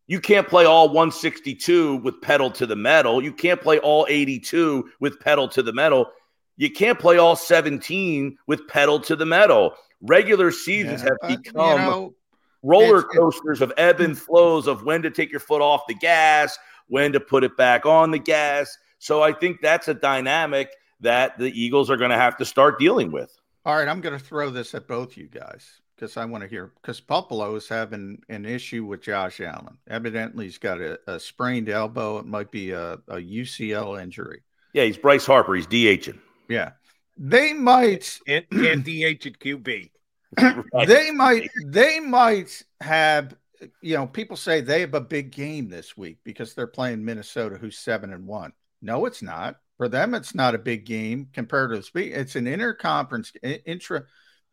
You can't play all 162 with pedal to the metal. You can't play all 82 with pedal to the metal. You can't play all 17 with pedal to the metal. Regular seasons yeah, have become uh, you know, roller coasters of ebb and flows of when to take your foot off the gas, when to put it back on the gas. So I think that's a dynamic that the Eagles are going to have to start dealing with. All right, I'm going to throw this at both you guys because I want to hear because Buffalo is having an issue with Josh Allen. Evidently, he's got a, a sprained elbow. It might be a, a UCL injury. Yeah, he's Bryce Harper. He's DHing. Yeah, they might can't, can't DH at QB. *laughs* *laughs* they might they might have you know people say they have a big game this week because they're playing Minnesota who's 7 and 1. No it's not. For them it's not a big game compared to speak. It's an interconference intra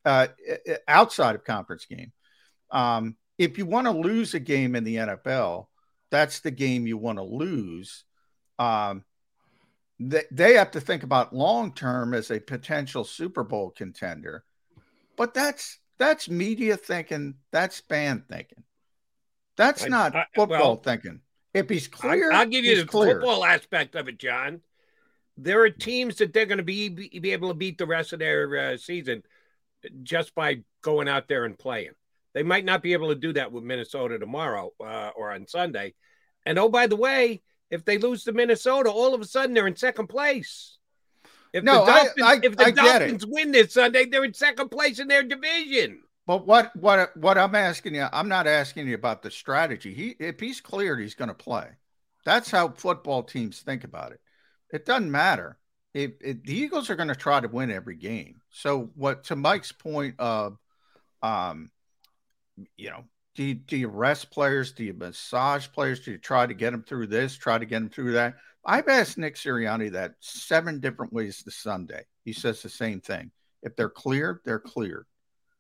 uh, outside of conference game. Um, if you want to lose a game in the NFL, that's the game you want to lose. Um, they, they have to think about long term as a potential Super Bowl contender but that's that's media thinking. That's fan thinking. That's I, not I, football well, thinking. If he's clear, I, will give you the clear. football aspect of it, John. There are teams that they're going to be be able to beat the rest of their uh, season just by going out there and playing. They might not be able to do that with Minnesota tomorrow uh, or on Sunday. And oh, by the way, if they lose to Minnesota, all of a sudden they're in second place. If no, the Dolphins, I, I, if the I Dolphins win this Sunday, they're in second place in their division. But what what what I'm asking you, I'm not asking you about the strategy. He if he's cleared, he's going to play. That's how football teams think about it. It doesn't matter. If, if the Eagles are going to try to win every game. So what to Mike's point of um you know, do you, do you rest players? Do you massage players? Do you try to get them through this, try to get them through that? I've asked Nick Sirianni that seven different ways this Sunday. He says the same thing. If they're cleared, they're cleared.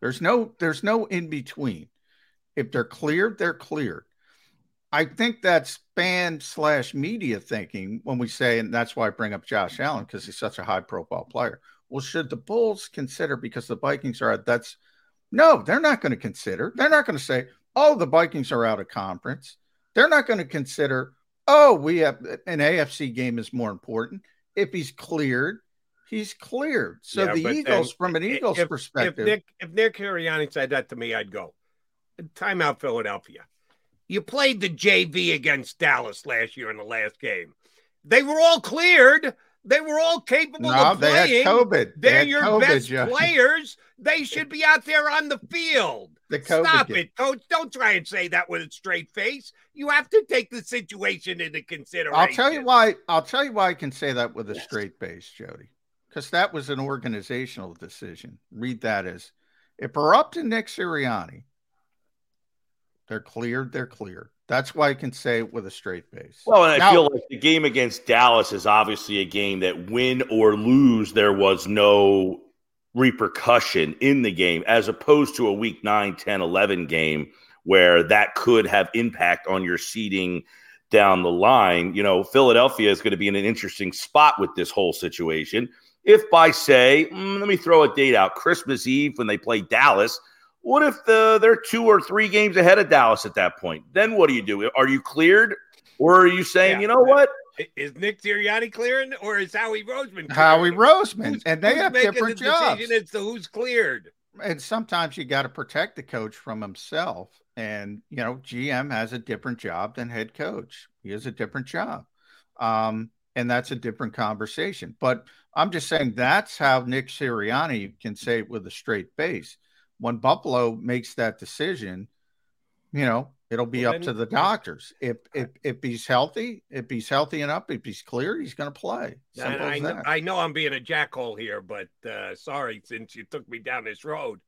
There's no there's no in between. If they're cleared, they're cleared. I think that's fan slash media thinking when we say, and that's why I bring up Josh Allen because he's such a high profile player. Well, should the Bills consider because the Vikings are at that's no, they're not going to consider. They're not going to say, oh, the Vikings are out of conference. They're not going to consider, oh, we have an AFC game is more important. If he's cleared, he's cleared. So yeah, the Eagles, from an Eagles if, perspective, if Nick, if Nick Sirianni said that to me, I'd go timeout Philadelphia. You played the JV against Dallas last year in the last game. They were all cleared. They were all capable no, of playing. They had COVID. They're had your COVID, best Joe. players. They should be out there on the field. The COVID Stop game. it, coach. Don't try and say that with a straight face. You have to take the situation into consideration. I'll tell you why. I'll tell you why I can say that with a straight face, Jody. Because that was an organizational decision. Read that as if we're up to Nick Sirianni, they're cleared, they're cleared. That's why I can say it with a straight face. Well, and I now, feel like the game against Dallas is obviously a game that win or lose, there was no repercussion in the game, as opposed to a week 9, 10, 11 game where that could have impact on your seeding down the line. You know, Philadelphia is going to be in an interesting spot with this whole situation. If by, say, mm, let me throw a date out, Christmas Eve when they play Dallas – what if the, they're two or three games ahead of Dallas at that point? Then what do you do? Are you cleared, or are you saying, yeah. you know what? Is Nick Sirianni clearing, or is Howie Roseman? Clearing? Howie Roseman, who's, and they have different the jobs. As to who's cleared, and sometimes you got to protect the coach from himself. And you know, GM has a different job than head coach. He has a different job, um, and that's a different conversation. But I'm just saying that's how Nick Sirianni can say it with a straight face when Buffalo makes that decision, you know, it'll be well, up to the doctors. If if if he's healthy, if he's healthy enough, if he's clear, he's going to play. I know, I know I'm being a jackhole here, but uh, sorry, since you took me down this road.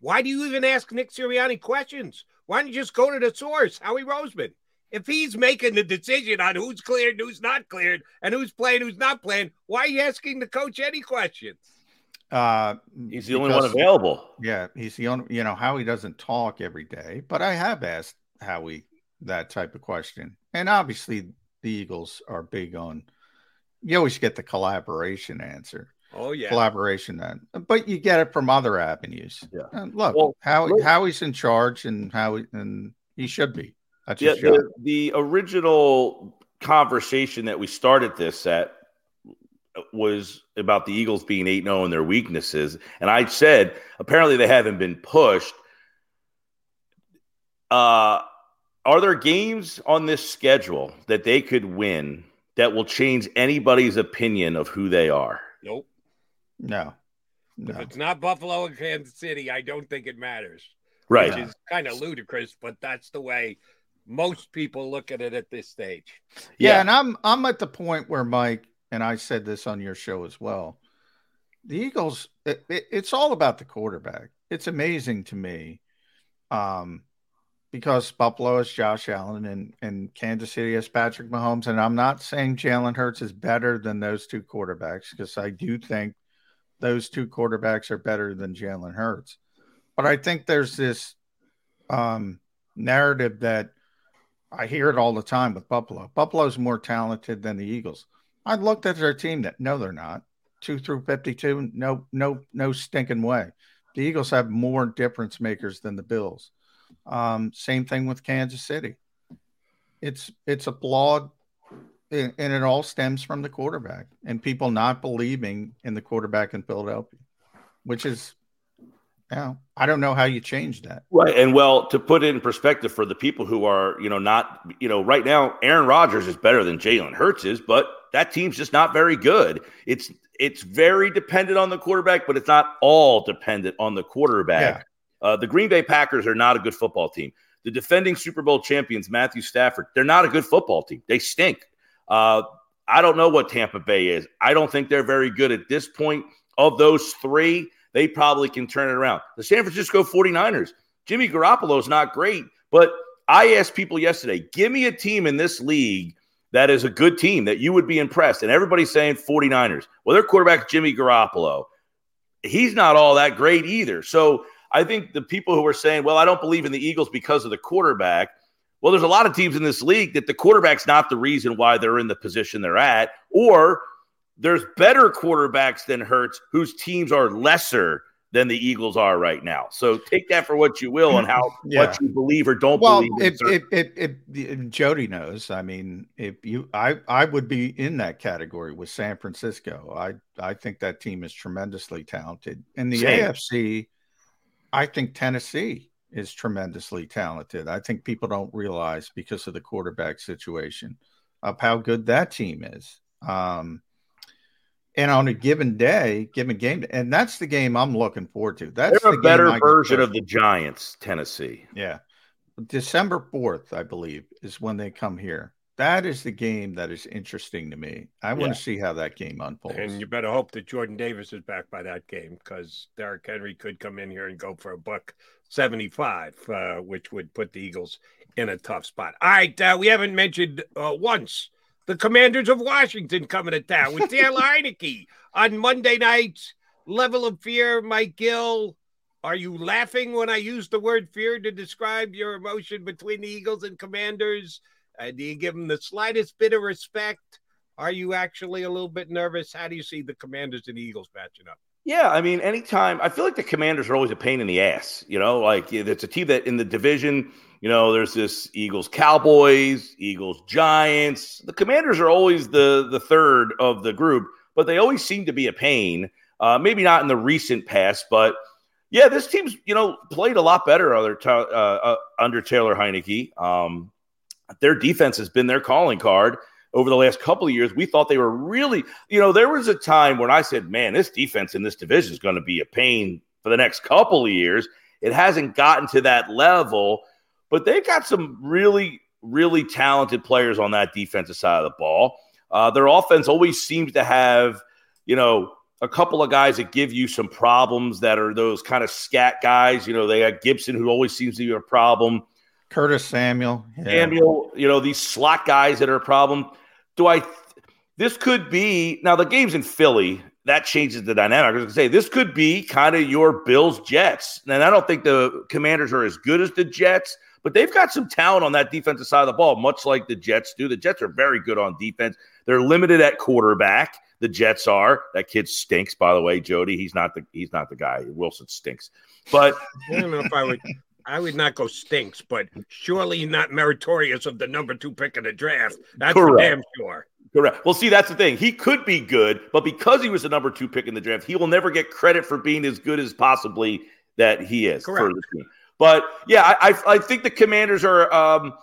Why do you even ask Nick Sirianni questions? Why don't you just go to the source, Howie Roseman? If he's making the decision on who's cleared, who's not cleared, and who's playing, who's not playing, why are you asking the coach any questions? Uh, he's the only one available. Yeah, he's the only. You know how he doesn't talk every day, but I have asked Howie that type of question, and obviously the Eagles are big on. You always get the collaboration answer. Oh yeah, collaboration. Then, but you get it from other avenues. Yeah. And look, well, how look, Howie's in charge, and how and he should be. That's yeah. The, the original conversation that we started this at was about the Eagles being 8 0 and their weaknesses. And I said, apparently they haven't been pushed. Uh, are there games on this schedule that they could win that will change anybody's opinion of who they are? Nope. No. no. If it's not Buffalo and Kansas City, I don't think it matters. Right. Which is kind of ludicrous, but that's the way most people look at it at this stage. Yeah, Yeah. and I'm I'm at the point where Mike and I said this on your show as well. The Eagles, it, it- it's all about the quarterback. It's amazing to me, um, because Buffalo has Josh Allen and and Kansas City has Patrick Mahomes, and I'm not saying Jalen Hurts is better than those two quarterbacks because I do think those two quarterbacks are better than Jalen Hurts, but I think there's this um, narrative that I hear it all the time with Buffalo. Buffalo's more talented than the Eagles. I looked at their team that no, they're not. Two through fifty-two, no, no, no stinking way. The Eagles have more difference makers than the Bills. Um, same thing with Kansas City. It's it's a flawed, and it all stems from the quarterback and people not believing in the quarterback in Philadelphia, which is, you know, I don't know how you change that. Right. And well, to put it in perspective for the people who are, you know, not, you know, right now, Aaron Rodgers is better than Jalen Hurts is, but that team's just not very good. It's it's very dependent on the quarterback, but it's not all dependent on the quarterback. Uh, the Green Bay Packers are not a good football team. The defending Super Bowl champions, Matthew Stafford, they're not a good football team. They stink. Uh, I don't know what Tampa Bay is. I don't think they're very good at this point. Of those three, they probably can turn it around. The San Francisco 49ers, Jimmy Garoppolo is not great, but I asked people yesterday, give me a team in this league that is a good team that you would be impressed. And everybody's saying 49ers. Well, their quarterback, Jimmy Garoppolo, he's not all that great either. So I think the people who are saying, well, I don't believe in the Eagles because of the quarterback. Well, there's a lot of teams in this league that the quarterback's not the reason why they're in the position they're at, or there's better quarterbacks than Hurts whose teams are lesser than the Eagles are right now. So take that for what you will and how *laughs* Yeah. what you believe or don't well, believe. if, certain- if, if, if, if Jody knows, I mean, if you, I, I would be in that category with San Francisco. I, I think that team is tremendously talented. In the Same. AFC, I think Tennessee is tremendously talented. I think people don't realize because of the quarterback situation of how good that team is. Um, and on a given day, given game, and that's the game I'm looking forward to. That's they're the a better I version of the Giants, Tennessee. yeah. December 4th, I believe, is when they come here. That is the game that is interesting to me. I want Yeah. to see how that game unfolds. And you better hope that Jordan Davis is back by that game because Derrick Henry could come in here and go for a buck 75, uh, which would put the Eagles in a tough spot. All right, uh, we haven't mentioned uh, once the Commanders of Washington coming to town with Taylor *laughs* Heinicke on Monday nights. Level of fear, Mike Gill. Are you laughing when I use the word fear to describe your emotion between the Eagles and Commanders? Uh, do you give them the slightest bit of respect? Are you actually a little bit nervous? How do you see the Commanders and Eagles matching up? Yeah, I mean, anytime I feel like the Commanders are always a pain in the ass. You know, like it's a team that in the division, you know, there's this Eagles Cowboys, Eagles Giants. The Commanders are always the the third of the group, but they always seem to be a pain. Uh, maybe not in the recent past, but yeah, this team's you know played a lot better under uh, uh, under Taylor Heinicke. Um, their defense has been their calling card over the last couple of years. We thought they were really, you know, there was a time when I said, man, this defense in this division is going to be a pain for the next couple of years. It hasn't gotten to that level, but they've got some really, really talented players on that defensive side of the ball. Uh, their offense always seems to have, you know, a couple of guys that give you some problems that are those kind of scat guys. You know, they got Gibson, who always seems to be a problem. Curtis Samuel. yeah. Samuel, you know, these slot guys that are a problem. Do I, this could be, now the game's in Philly. That changes the dynamic. I was going to say, this could be kind of your Bills Jets. And I don't think the commanders are as good as the Jets, but they've got some talent on that defensive side of the ball, much like the Jets do. The Jets are very good on defense. They're limited at quarterback. The Jets are. That kid stinks, by the way, Jody. He's not the he's not the guy. Wilson stinks. But *laughs* I don't know if I would. I would not go stinks, but surely not meritorious of the number two pick in the draft. That's for Correct. damn sure. Correct. Well, see, that's the thing. He could be good, but because he was the number two pick in the draft, he will never get credit for being as good as possibly that he is for Correct. the team. But yeah, I, I, I think the Commanders are, um,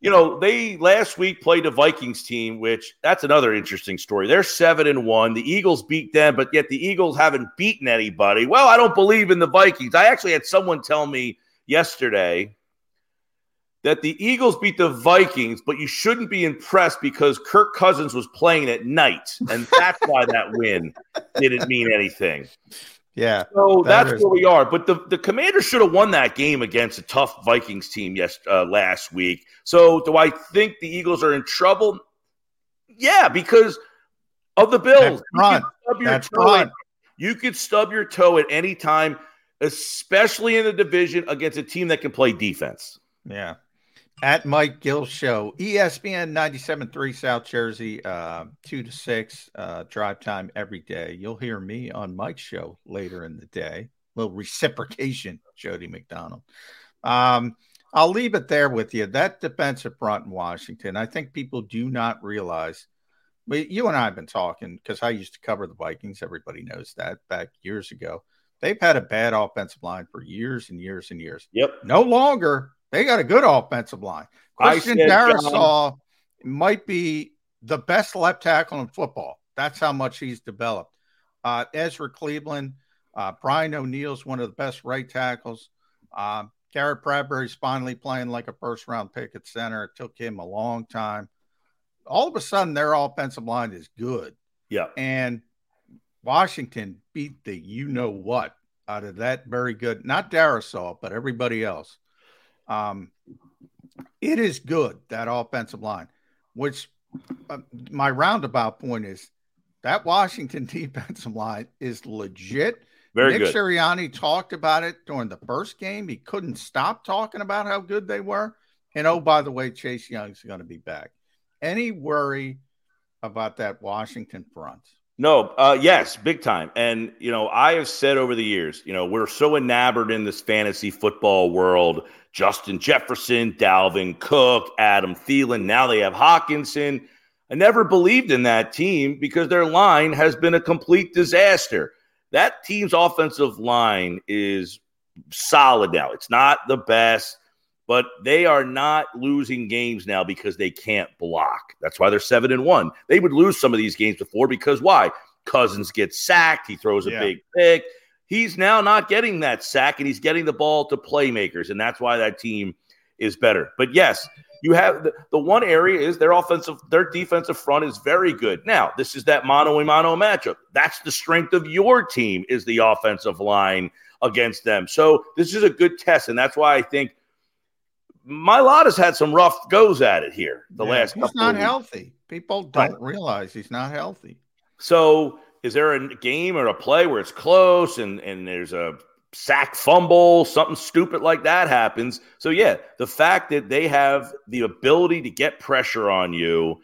you know, they last week played a Vikings team, which that's another interesting story. They're seven and one. The Eagles beat them, but yet the Eagles haven't beaten anybody. Well, I don't believe in the Vikings. I actually had someone tell me yesterday that the Eagles beat the Vikings, but you shouldn't be impressed because Kirk Cousins was playing at night, and that's why that win didn't mean anything. Yeah. So that that's where we are. But the, the Commanders should have won that game against a tough Vikings team yes uh, last week. So do I think the Eagles are in trouble? Yeah, because of the Bills. That's. You could stub your That's toe at- you could stub your toe at any time, especially in the division against a team that can play defense. Yeah. At Mike Gill Show, ESPN 97.3 South Jersey, uh, 2 to 6, uh, drive time every day. You'll hear me on Mike's show later in the day. little reciprocation, Jody McDonald. Um, I'll leave it there with you. That defensive front in Washington, I think people do not realize. You and I have been talking because I used to cover the Vikings. Everybody knows that back years ago. They've had a bad offensive line for years and years and years. Yep. No longer. They got a good offensive line. Christian Darrisaw might be the best left tackle in football. That's how much he's developed. Uh, Ezra Cleveland, uh, Brian O'Neill's one of the best right tackles. Uh, Garrett Bradbury's finally playing like a first round pick at center. It took him a long time. All of a sudden, their offensive line is good. Yeah. And Washington beat the you know what out of that very good, not Darrisaw, but everybody else. Um, it is good, that offensive line, which uh, my roundabout point is that Washington *laughs* defensive line is legit. Very Nick good. Sirianni talked about it during the first game. He couldn't stop talking about how good they were. And oh, by the way, Chase Young's going to be back. Any worry about that Washington front? No, uh, yes, big time. And, you know, I have said over the years, you know, we're so enamored in this fantasy football world. Justin Jefferson, Dalvin Cook, Adam Thielen. Now they have Hockenson. I never believed in that team because their line has been a complete disaster. That team's offensive line is solid now. It's not the best, but they are not losing games now because they can't block. That's why they're seven and one. They would lose some of these games before because why? Cousins gets sacked. He throws a Yeah. big pick. He's now not getting that sack and he's getting the ball to playmakers. And that's why that team is better. But yes, you have the, the one area is their offensive, their defensive front is very good. Now, this is that mono a mono matchup. That's the strength of your team is the offensive line against them. So this is a good test, and that's why I think Mailata has had some rough goes at it here the Yeah, last he's couple not of weeks. healthy. People don't realize he's not healthy. So is there a game or a play where it's close and and there's a sack fumble, something stupid like that happens? So yeah, the fact that they have the ability to get pressure on you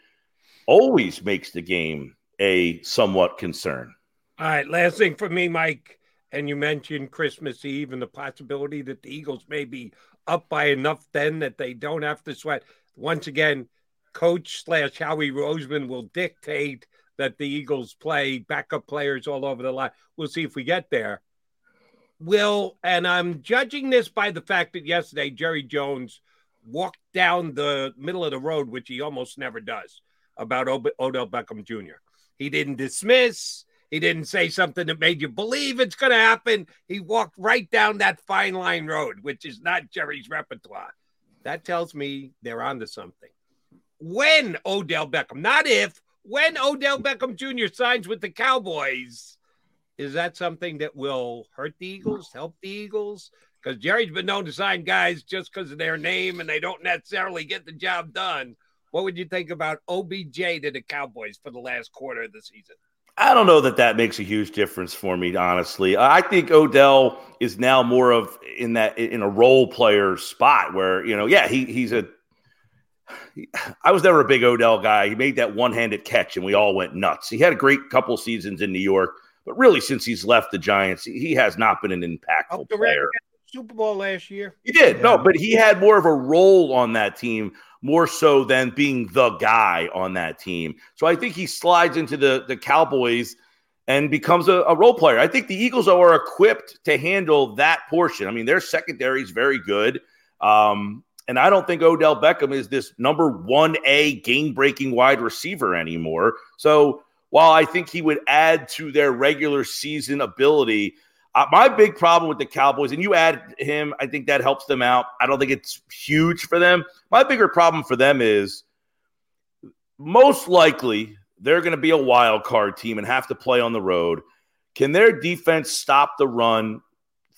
always makes the game a somewhat concern. All right, last thing for me, Mike. And you mentioned Christmas Eve and the possibility that the Eagles may be up by enough then that they don't have to sweat. Once again, coach slash Howie Roseman will dictate that the Eagles play backup players all over the line. We'll see if we get there. Will, and I'm judging this by the fact that yesterday Jerry Jones walked down the middle of the road, which he almost never does, about Ob- Odell Beckham Jr. He didn't dismiss. He didn't say something that made you believe it's going to happen. He walked right down that fine line road, which is not Jerry's repertoire. That tells me they're onto something. When Odell Beckham, not if, when Odell Beckham Jr. signs with the Cowboys, is that something that will hurt the Eagles, help the Eagles? Because Jerry's been known to sign guys just because of their name and they don't necessarily get the job done. What would you think about OBJ to the Cowboys for the last quarter of the season? I don't know that that makes a huge difference for me, honestly. I think Odell is now more of in that in a role player spot where you know, yeah, he he's a. I was never a big Odell guy. He made that one-handed catch, and we all went nuts. He had a great couple seasons in New York, but really, since he's left the Giants, he has not been an impactful oh, player. Got the Super Bowl last year. He did. No, but he had more of a role on that team, more so than being the guy on that team. So I think he slides into the, the Cowboys and becomes a, a role player. I think the Eagles are equipped to handle that portion. I mean, their secondary is very good. Um, and I don't think Odell Beckham is this number one A game breaking wide receiver anymore. So while I think he would add to their regular season ability, Uh, my big problem with the Cowboys, and you add him, I think that helps them out. I don't think it's huge for them. My bigger problem for them is most likely they're going to be a wild card team and have to play on the road. Can their defense stop the run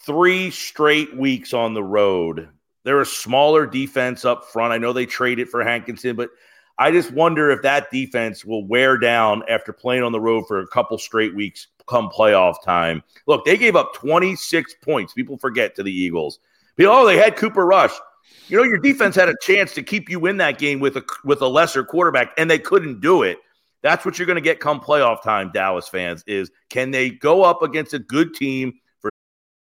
three straight weeks on the road? They're a smaller defense up front. I know they traded for Hankinson, but I just wonder if that defense will wear down after playing on the road for a couple straight weeks come playoff time. Look, they gave up 26 points. People forget to the Eagles. Oh, they had Cooper Rush. You know, your defense had a chance to keep you in that game with a with a lesser quarterback, and they couldn't do it. That's what you're going to get come playoff time, Dallas fans. Is can they go up against a good team for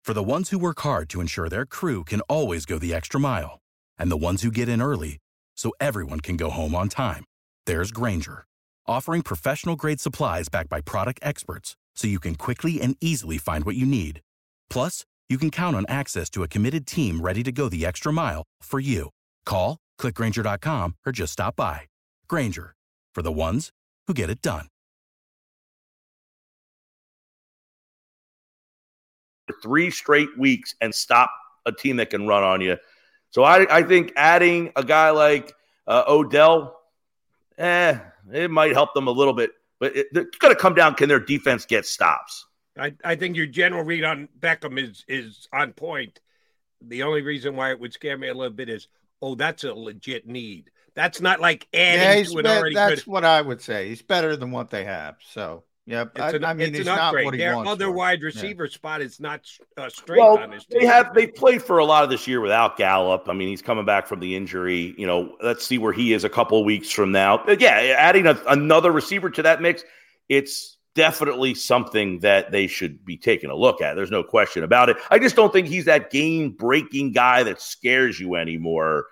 for the ones who work hard to ensure their crew can always go the extra mile, and the ones who get in early so everyone can go home on time. There's Grainger, offering professional grade supplies backed by product experts so you can quickly and easily find what you need. Plus, you can count on access to a committed team ready to go the extra mile for you. Call, clickgrainger.com, or just stop by. Grainger, for the ones who get it done. Three straight weeks and stop a team that can run on you. So I, I think adding a guy like uh, Odell, eh, it might help them a little bit but it, it's going to come down can their defense get stops? I, I think your general read on Beckham is is on point. The only reason why it would scare me a little bit is, oh, that's a legit need. That's not like adding yeah, to an be- already That's good. what I would say. He's better than what they have. So Yep. I, an, I, mean, it's, it's not what he Their wants. other for. wide receiver yeah. spot is not uh, straight well, on his team. They have they played for a lot of this year without Gallup. I mean, he's coming back from the injury. You know, let's see where he is a couple weeks from now. But yeah, adding a, another receiver to that mix, it's definitely something that they should be taking a look at. There's no question about it. I just don't think he's that game breaking guy that scares you anymore.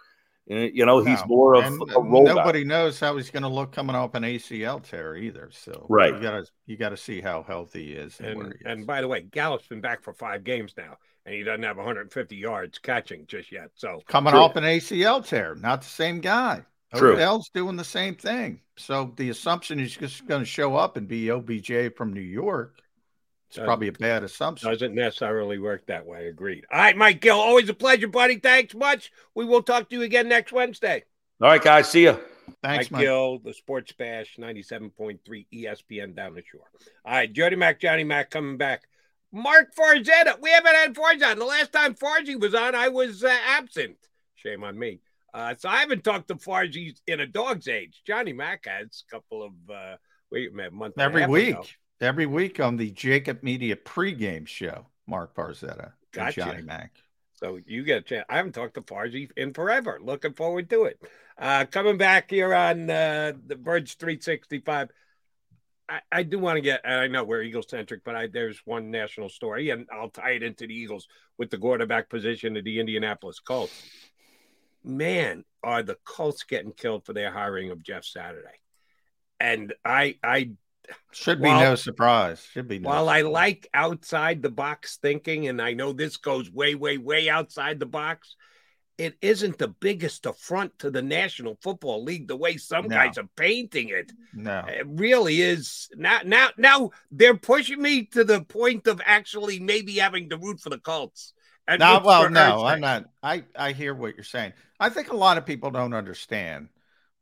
Uh, you know, he's no. more of and, a role. Nobody guy. knows how he's going to look coming off an ACL tear either. So right, you got to you got to see how healthy he is. And, and, and by the way, Gallup's been back for five games now, and he doesn't have 150 yards catching just yet. So coming true. off an ACL tear, not the same guy. True. Odell's doing the same thing. So the assumption is just going to show up and be OBJ from New York. It's doesn't, probably a bad assumption. Doesn't necessarily work that way. Agreed. All right, Mike Gill, always a pleasure, buddy. Thanks much. We will talk to you again next Wednesday. All right, guys. See you. Thanks, Mike, Mike. Gill, the Sports Bash, 97.3 ESPN down the shore. All right, Jody Mac, Johnny Mac coming back. Mark Farzetta. We haven't had Farz on. The last time Farzy was on, I was uh, absent. Shame on me. Uh, so I haven't talked to Farzy in a dog's age. Johnny Mac has a couple of uh, wait a minute, month every week, ago. Every week on the Jacob Media pregame show. Mark Farzetta, gotcha. Johnny Mac. So you get a chance. I haven't talked to Farzy in forever. Looking forward to it. Uh, coming back here on uh, the Birds 365. I, I do want to get, I know we're Eagle centric, but I, there's one national story, and I'll tie it into the Eagles with the quarterback position of the Indianapolis Colts man, are the Colts getting killed for their hiring of Jeff Saturday. And I, I should be while, no surprise. Should be no while surprise. I like outside the box thinking, and I know this goes way, way, way outside the box. It isn't the biggest affront to the National Football League the way some no. guys are painting it. No, it really is. Now, now, now they're pushing me to the point of actually maybe having to root for the Colts. no, well, no, I'm not. I I hear what you're saying. I think a lot of people don't understand.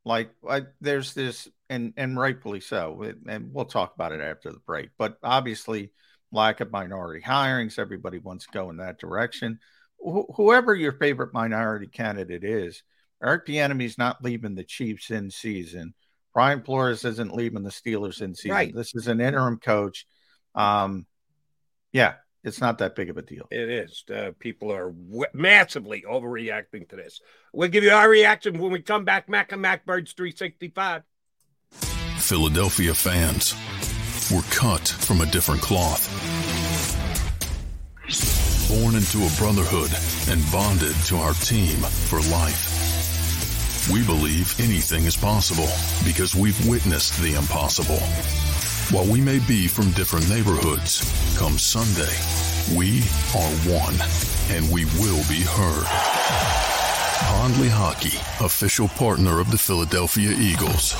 Like, I, there's this, and and rightfully so, and we'll talk about it after the break. But obviously, lack of minority hirings, everybody wants to go in that direction. Wh- whoever your favorite minority candidate is, Eric Bieniemy's not leaving the Chiefs in season. Brian Flores isn't leaving the Steelers in season. Right. This is an interim coach. Um, yeah, it's not that big of a deal. It is. Uh, people are w- massively overreacting to this. We'll give you our reaction when we come back. Mac and Mac Birds 365. Philadelphia fans were cut from a different cloth. Born into a brotherhood and bonded to our team for life. We believe anything is possible because we've witnessed the impossible. While we may be from different neighborhoods, come Sunday, we are one, and we will be heard. Pond Lehocky, official partner of the Philadelphia Eagles.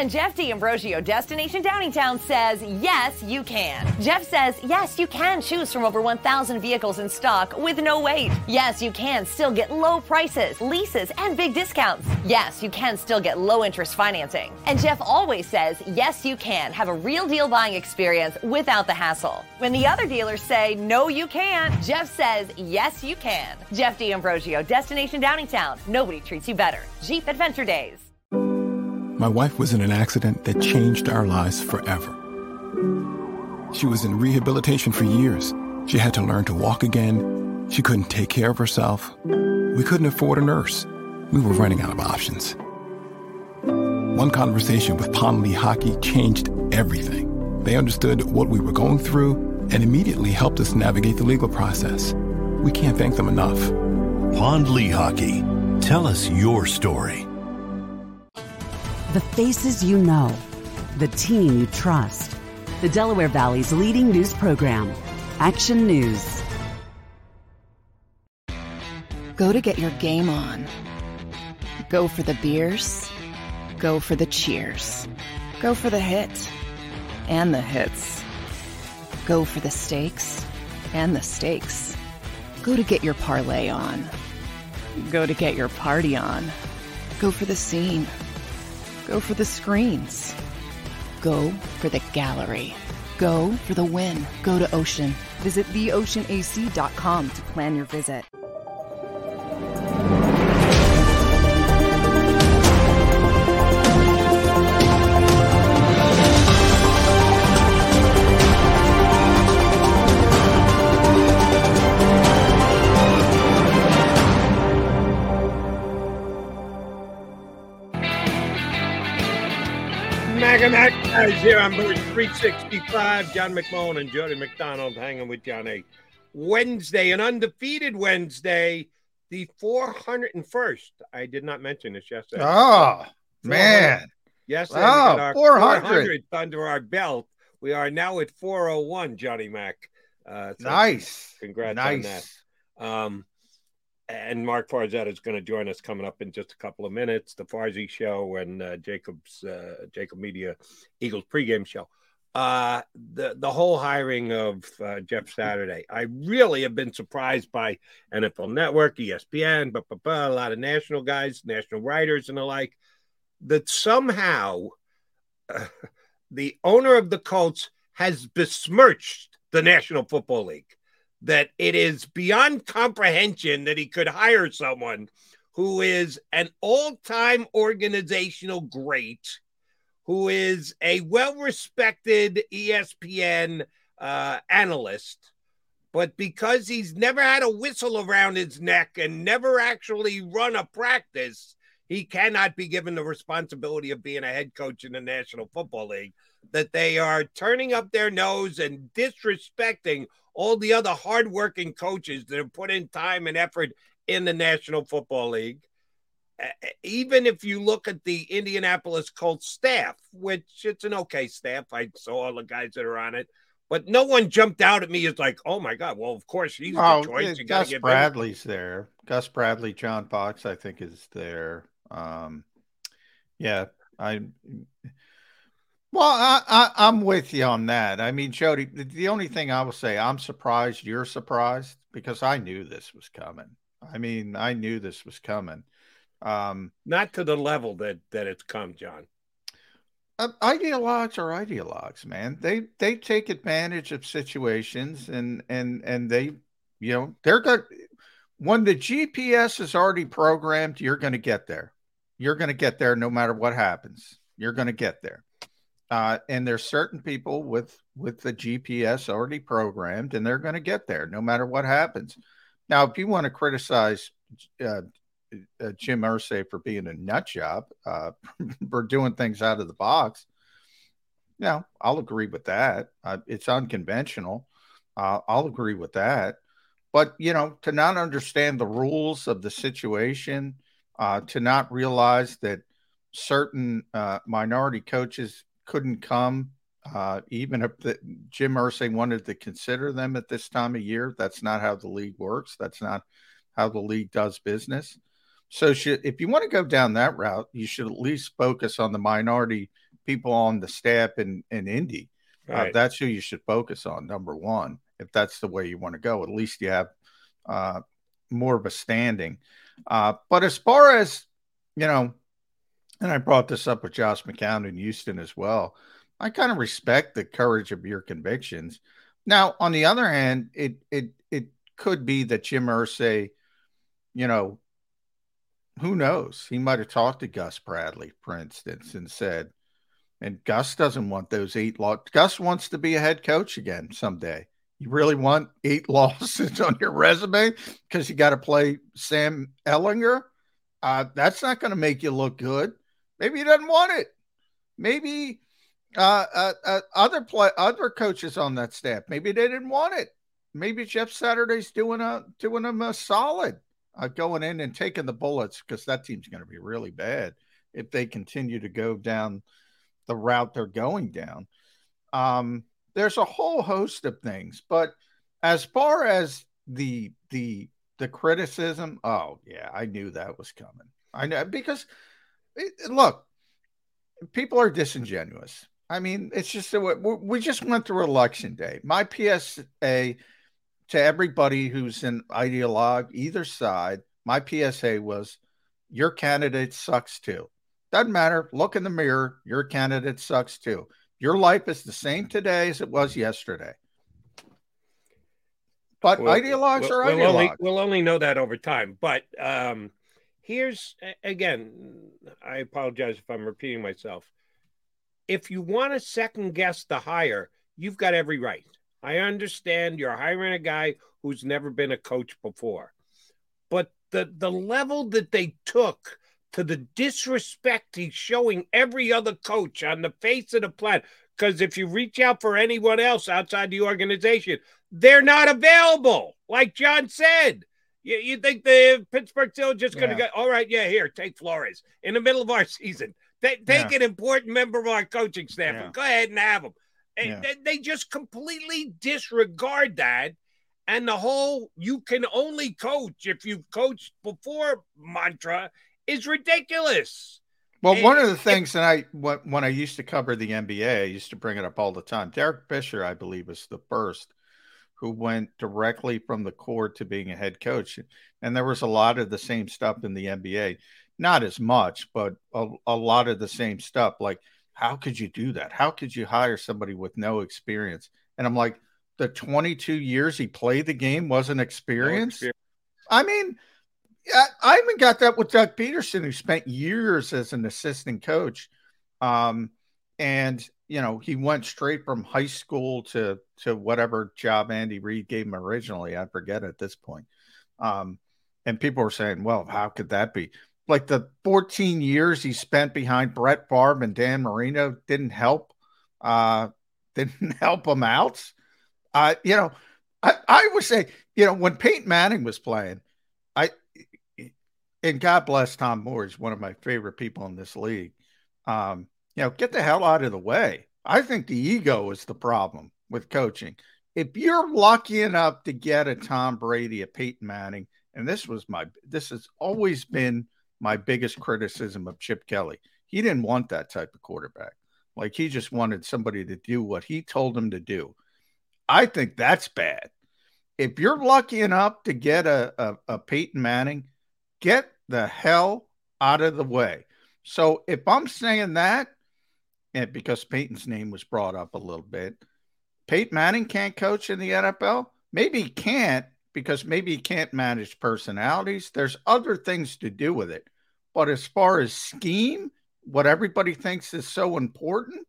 And Jeff D'Ambrosio, Destination Downingtown, says, yes, you can. Jeff says, yes, you can choose from over 1,000 vehicles in stock with no wait. Yes, you can still get low prices, leases, and big discounts. Yes, you can still get low interest financing. And Jeff always says, yes, you can have a real deal buying experience without the hassle. When the other dealers say, no, you can't, Jeff says, yes, you can. Jeff D'Ambrosio, Destination Downingtown. Nobody treats you better. Jeep Adventure Days. My wife was in an accident that changed our lives forever. She was in rehabilitation for years. She had to learn to walk again. She couldn't take care of herself. We couldn't afford a nurse. We were running out of options. One conversation with Pond Lehocky changed everything. They understood what we were going through and immediately helped us navigate the legal process. We can't thank them enough. Pond Lehocky, Tell us your story. The faces you know, the team you trust. The Delaware Valley's leading news program, Action News. Go to get your game on. Go for the beers. Go for the cheers. Go for the hit and the hits. Go for the stakes and the stakes. Go to get your parlay on. Go to get your party on. Go for the scene. Go for the screens. Go for the gallery. Go for the win. Go to Ocean. Visit theoceanac.com to plan your visit. Mac Mac guys here on Bird 365. John McMullen and Jody McDonald hanging with Johnny. Wednesday, an undefeated Wednesday, the 401st. I did not mention this yesterday. Oh, man. Yes, Oh, 400. under our belt. We are now at 401, Johnny Mac. Uh, so Nice. Congrats Nice. on that. Um, and Mark Farzetta is going to join us coming up in just a couple of minutes. The Farzy Show and uh, Jacob's uh, Jacob Media Eagles pregame show. Uh, the the whole hiring of uh, Jeff Saturday, I really have been surprised by NFL Network, ESPN, but a lot of national guys, national writers, and the like. That somehow *laughs* the owner of the Colts has besmirched the National Football League that it is beyond comprehension that he could hire someone who is an all-time organizational great who is a well-respected E espn uh, analyst. But because he's never had a whistle around his neck and never actually run a practice he cannot be given the responsibility of being a head coach in the national football league that they are turning up their nose and disrespecting all the other hardworking coaches that have put in time and effort in the National Football League. Even if you look at the Indianapolis Colts staff, which it's an okay staff, I saw all the guys that are on it, but no one jumped out at me as like, oh my god, well of course he's Oh, the choice. You Gus get Bradley's there. Gus Bradley, John Fox, I think, is there. Um, yeah, I. Well, I, I I'm with you on that. I mean, Jody, the, the only thing I will say, I'm surprised you're surprised because I knew this was coming. I mean, I knew this was coming. Um, not to the level that that it's come, John. uh, ideologues are ideologues, man. They they take advantage of situations and and and they, you know, they're good. When the GPS is already programmed, you're going to get there. You're going to get there no matter what happens. You're going to get there. Uh, and there's certain people with with the GPS already programmed, and they're going to get there no matter what happens. Now, if you want to criticize uh, uh, Jim Irsay for being a nut job, uh, *laughs* for doing things out of the box, yeah, I'll agree with that. Uh, it's unconventional. Uh, I'll agree with that. But you know, to not understand the rules of the situation, uh, to not realize that certain uh, minority coaches couldn't come, uh, even if the, Jim Irsay wanted to consider them at this time of year. That's not how the league works. That's not how the league does business. So should if you want to go down that route, you should at least focus on the minority people on the staff in in Indy. Uh, Right. that's who you should focus on. Number one, if that's the way you want to go, at least you have uh, more of a standing. Uh, but as far as you know, and I brought this up with Josh McCown in Houston as well. I kind of respect the courage of your convictions. Now, on the other hand, it it it could be that Jim Irsay, you know, who knows? He might have talked to Gus Bradley, for instance, and said, and Gus doesn't want those eight law. Gus wants to be a head coach again someday. You really want eight *laughs* losses on your resume because you got to play Sam Ehlinger? Uh, that's not going to make you look good. Maybe he doesn't want it. Maybe uh, uh, uh, other play other coaches on that staff. Maybe they didn't want it. Maybe Jeff Saturday's doing a doing them a solid, uh, going in and taking the bullets because that team's going to be really bad if they continue to go down the route they're going down. Um, there's a whole host of things, but as far as the the the criticism, oh yeah, I knew that was coming. I know because it, look, people are disingenuous. I mean, it's just that we just went through election day. My PSA to everybody who's an ideologue, either side, my PSA was your candidate sucks too. Doesn't matter. Look in the mirror. Your candidate sucks too. Your life is the same today as it was yesterday. But Well, ideologues we'll, are we'll ideologues. only, we'll only know that over time. But um, here's again, I apologize if I'm repeating myself. If you want to second guess the hire, you've got every right. I understand you're hiring a guy who's never been a coach before, but the the level that they took to the disrespect he's showing every other coach on the face of the planet. Because if you reach out for anyone else outside the organization, they're not available. Like John said, you, you think the Pittsburgh Steelers just going to Yeah. go, all right, yeah, here, take Flores in the middle of our season. They, take Yeah. an important member of our coaching staff Yeah. and go ahead and have him. And they, they just completely disregard that. And the whole you can only coach if you've coached before mantra is ridiculous. Well, one of the things that I when, when I used to cover the NBA, I used to bring it up all the time. Derek Fisher, I believe, was the first who went directly from the court to being a head coach, and there was a lot of the same stuff in the NBA. Not as much, but a, a lot of the same stuff. Like, how could you do that? How could you hire somebody with no experience? And I'm like, the 22 years he played the game wasn't experience. experience. I mean, I, even got that with Doug Pederson, who spent years as an assistant coach. Um, and you know, he went straight from high school to to whatever job Andy Reid gave him originally. I forget at this point. Um, and people were saying, well, how could that be? Like the 14 years he spent behind Brett Favre and Dan Marino didn't help, uh, *laughs* didn't help him out. Uh, you know, I, I would say, you know, when Peyton Manning was playing, I and God bless Tom Moore, he's one of my favorite people in this league. Um, you know, get the hell out of the way. I think the ego is the problem with coaching. If you're lucky enough to get a Tom Brady, a Peyton Manning, and this was my this has always been my biggest criticism of Chip Kelly. He didn't want that type of quarterback. Like he just wanted somebody to do what he told him to do. I think that's bad. If you're lucky enough to get a, a, a Peyton Manning, get the hell out of the way. So if I'm saying that, and because Peyton's name was brought up a little bit, Peyton Manning can't coach in the NFL. Maybe he can't because maybe he can't manage personalities. There's other things to do with it. But as far as scheme, what everybody thinks is so important,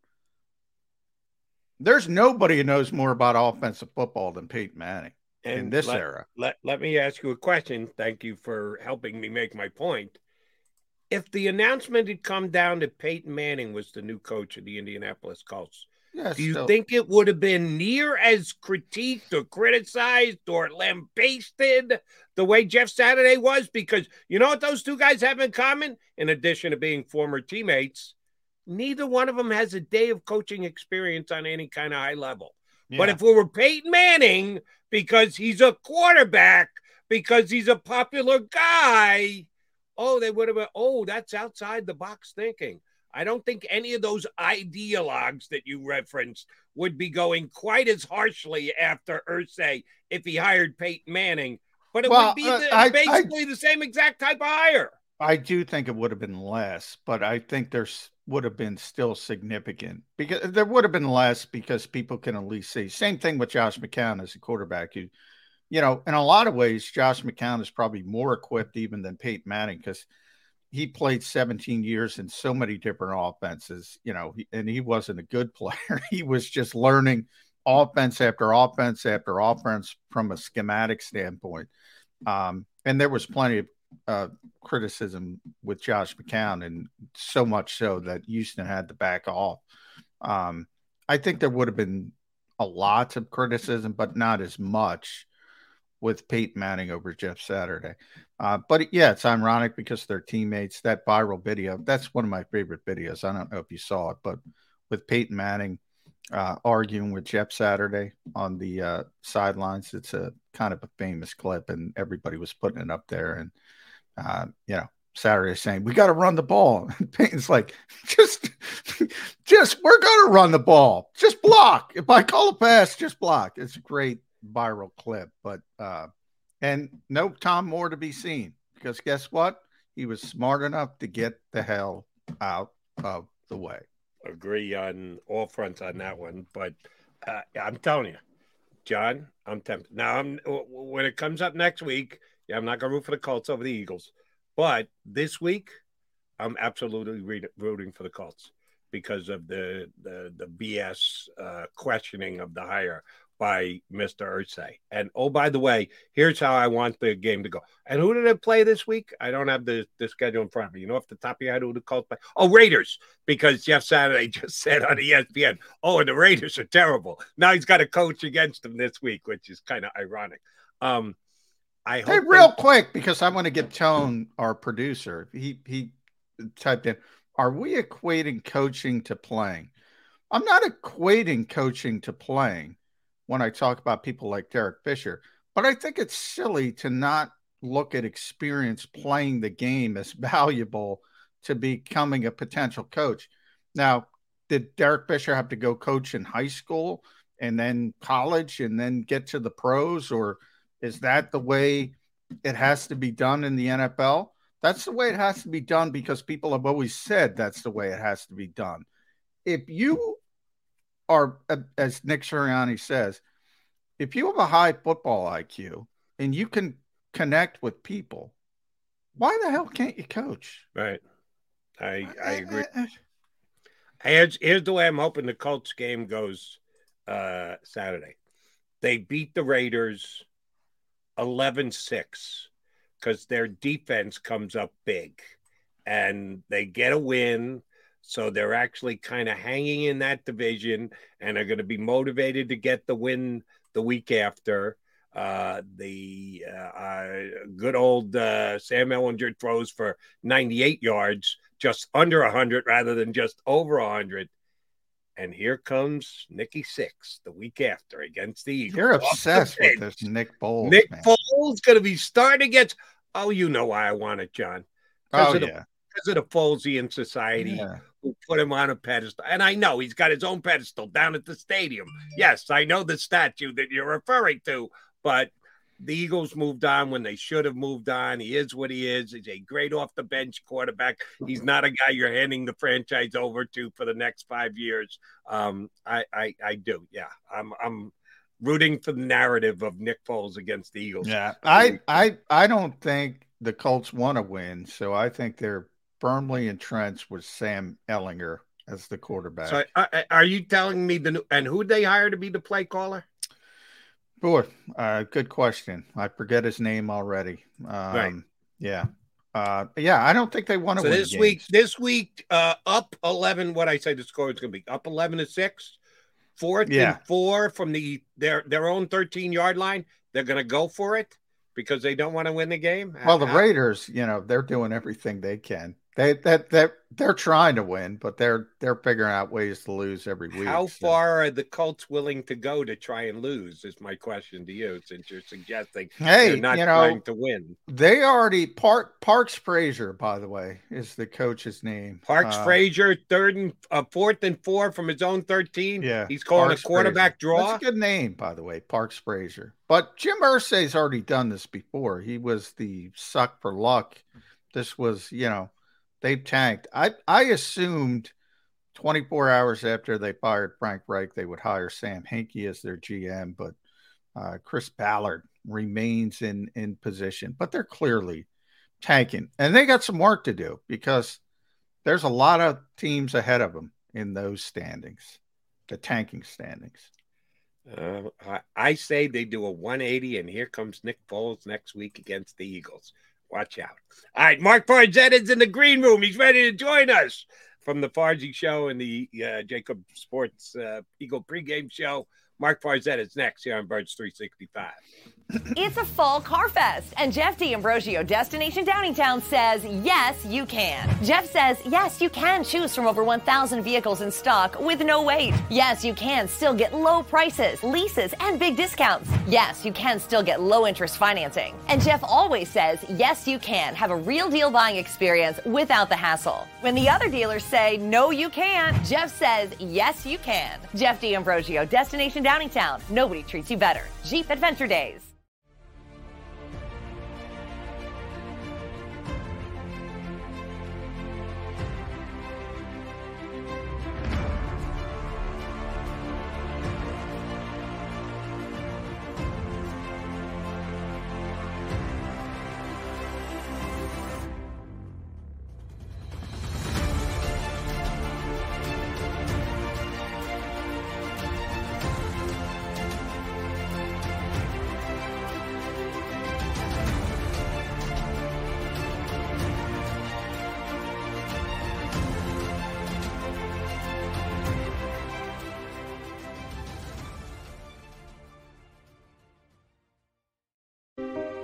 there's nobody who knows more about offensive football than Peyton Manning in this let, era. Let, let me ask you a question. Thank you for helping me make my point. If the announcement had come down that Peyton Manning was the new coach of the Indianapolis Colts, Yeah, do you still- think it would have been near as critiqued or criticized or lambasted the way Jeff Saturday was? Because you know what those two guys have in common? In addition to being former teammates, neither one of them has a day of coaching experience on any kind of high level. But if it were Peyton Manning, because he's a quarterback, because he's a popular guy, oh, they would have been, oh, that's outside the box thinking. I don't think any of those ideologues that you referenced would be going quite as harshly after Irsay if he hired Peyton Manning, but it Well, would be uh, the, I- I- basically the same exact type of hire. I do think it would have been less, but I think there's would have been still significant because there would have been less because people can at least see. Same thing with Josh McCown as a quarterback. You, you know, in a lot of ways, Josh McCown is probably more equipped even than Peyton Manning because he played 17 years in so many different offenses, you know, and he wasn't a good *laughs* player. he was just learning offense after offense after offense from a schematic standpoint. Um, and there was plenty of uh, criticism with Josh McCown, and so much so that Houston had to back off. Um, I think there would have been a lot of criticism, but not as much with Peyton Manning over Jeff Saturday. Uh, but yeah, it's ironic because they're teammates. That viral video, that's one of my favorite videos. I don't know if you saw it, but with Peyton Manning uh, arguing with Jeff Saturday on the uh, sidelines, it's a kind of a famous clip, and everybody was putting it up there. And uh, you know, Saturday saying, We got to run the ball. *laughs* And Peyton's like, just just we're gonna run the ball. Just block. If I call a pass, just block. It's a great viral clip. But uh and no Tom Moore to be seen because guess what? He was smart enough to get the hell out of the way. Agree on all fronts on that one, but uh, I'm telling you, John, I'm tempted. Now, I'm when it comes up next week. Yeah, I'm not going to root for the Colts over the Eagles, but this week, I'm absolutely re- rooting for the Colts because of the the the BS uh, questioning of the hire by Mr. Irsay. And oh, by the way, here's how I want the game to go. And who did it play this week? I don't have the, the schedule in front of me. You know, off the top of your head, who the Colts play? Oh, Raiders, because Jeff Saturday *laughs* just said on ESPN, oh, and the Raiders are terrible. Now he's got a coach against them this week, which is kind of ironic. Um, I Hey, real they- quick, because I want to get Tone, our producer. He he typed in, "Are we equating coaching to playing?" I'm not equating coaching to playing when I talk about people like Derek Fisher, but I think it's silly to not look at experience playing the game as *laughs* valuable to becoming a potential coach. Now, did Derek Fisher have to go coach in high school and then college and then get to the pros, or is that the way it has to be done in the NFL? That's the way it has to be done because people have always said that's the way it has to be done. If you are, as Nick Sirianni says, if you have a high football IQ and you can connect with people, why the hell can't you coach? Right. I I agree. Here's, here's the way I'm hoping the Colts game goes uh, Saturday. They beat the Raiders 11 6 because their defense comes up big and they get a win. So they're actually kind of hanging in that division and are going to be motivated to get the win the week after. Uh, the uh, uh, good old uh, Sam Ehlinger throws for 98 yards, just under 100 rather than just over 100. And here comes Nicky Six the week after against the Eagles. You're obsessed with this Nick Foles. Nick man. Foles going to be starting against. Oh, you know why I want it, John. Oh, of the, yeah. Because of the Folesian Society Yeah. who put him on a pedestal. And I know he's got his own pedestal down at the stadium. Yes, I know the statue that you're referring to, but the Eagles moved on when they should have moved on. He is what he is. He's a great off the bench quarterback. He's not a guy you're handing the franchise over to for the next five years. Um, I, I, I do. Yeah, I'm, I'm rooting for the narrative of Nick Foles against the Eagles. Yeah, I, I, I don't think the Colts want to win, so I think they're firmly entrenched with Sam Ehlinger as the quarterback. So, are you telling me the new, and who they hire to be the play caller? Boy, uh, good question. I forget his name already. Um, Right. Yeah. Uh, yeah, I don't think they want to So win. this games. week, this week, uh, up eleven. What I say the score is going to be up eleven to six, fourth Yeah. and four from the their their own thirteen yard line. They're going to go for it because they don't want to win the game. Well, the Raiders, you know, they're doing everything they can They that that they're trying to win, but they're they're figuring out ways to lose every week. How so. far are the Colts willing to go to try and lose? Is my question to you, since you're suggesting Hey, they're not you know, trying to win. They already Park Parks Frazier, by the way, is the coach's name. Parks Uh, Frazier, third and uh, fourth and four from his own thirteen. Yeah, he's calling Parks a quarterback Frazier. draw. That's a good name, by the way, Parks Frazier. But Jim Irsay's already done this before. He was the suck for luck. This was, you know, they tanked. I I assumed 24 hours after they fired Frank Reich, they would hire Sam Hinkie as their GM, but uh, Chris Ballard remains in in position. But they're clearly tanking, and they got some work to do because there's a lot of teams ahead of them in those standings, the tanking standings. Uh, I, I say they do a 180, and here comes Nick Foles next week against the Eagles. Watch out. All right, Mark Farzetta's in the green room. He's ready to join us from the Farzy Show and the uh, Jacob Sports uh, Eagle pregame show. Mark Farzetta is next here on Birds 365. It's a fall car fest, and Jeff D'Ambrosio, Destination Downingtown, says yes, you can. Jeff says yes, you can choose from over 1,000 vehicles in stock with no wait. Yes, you can still get low prices, leases, and big discounts. Yes, you can still get low interest financing. And Jeff always says yes, you can have a real deal buying experience without the hassle. When the other dealers say no, you can't, Jeff says yes, you can. Jeff D'Ambrosio, Destination Downingtown. Nobody treats you better. Jeep Adventure Days.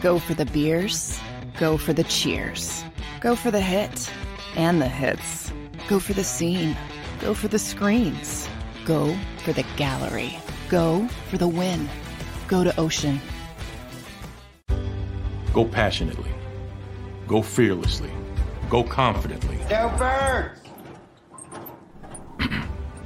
Go for the beers. Go for the cheers. Go for the hit and the hits. Go for the scene. Go for the screens. Go for the gallery. Go for the win. Go to Ocean. Go passionately. Go fearlessly. Go confidently. Go Birds! *clears throat*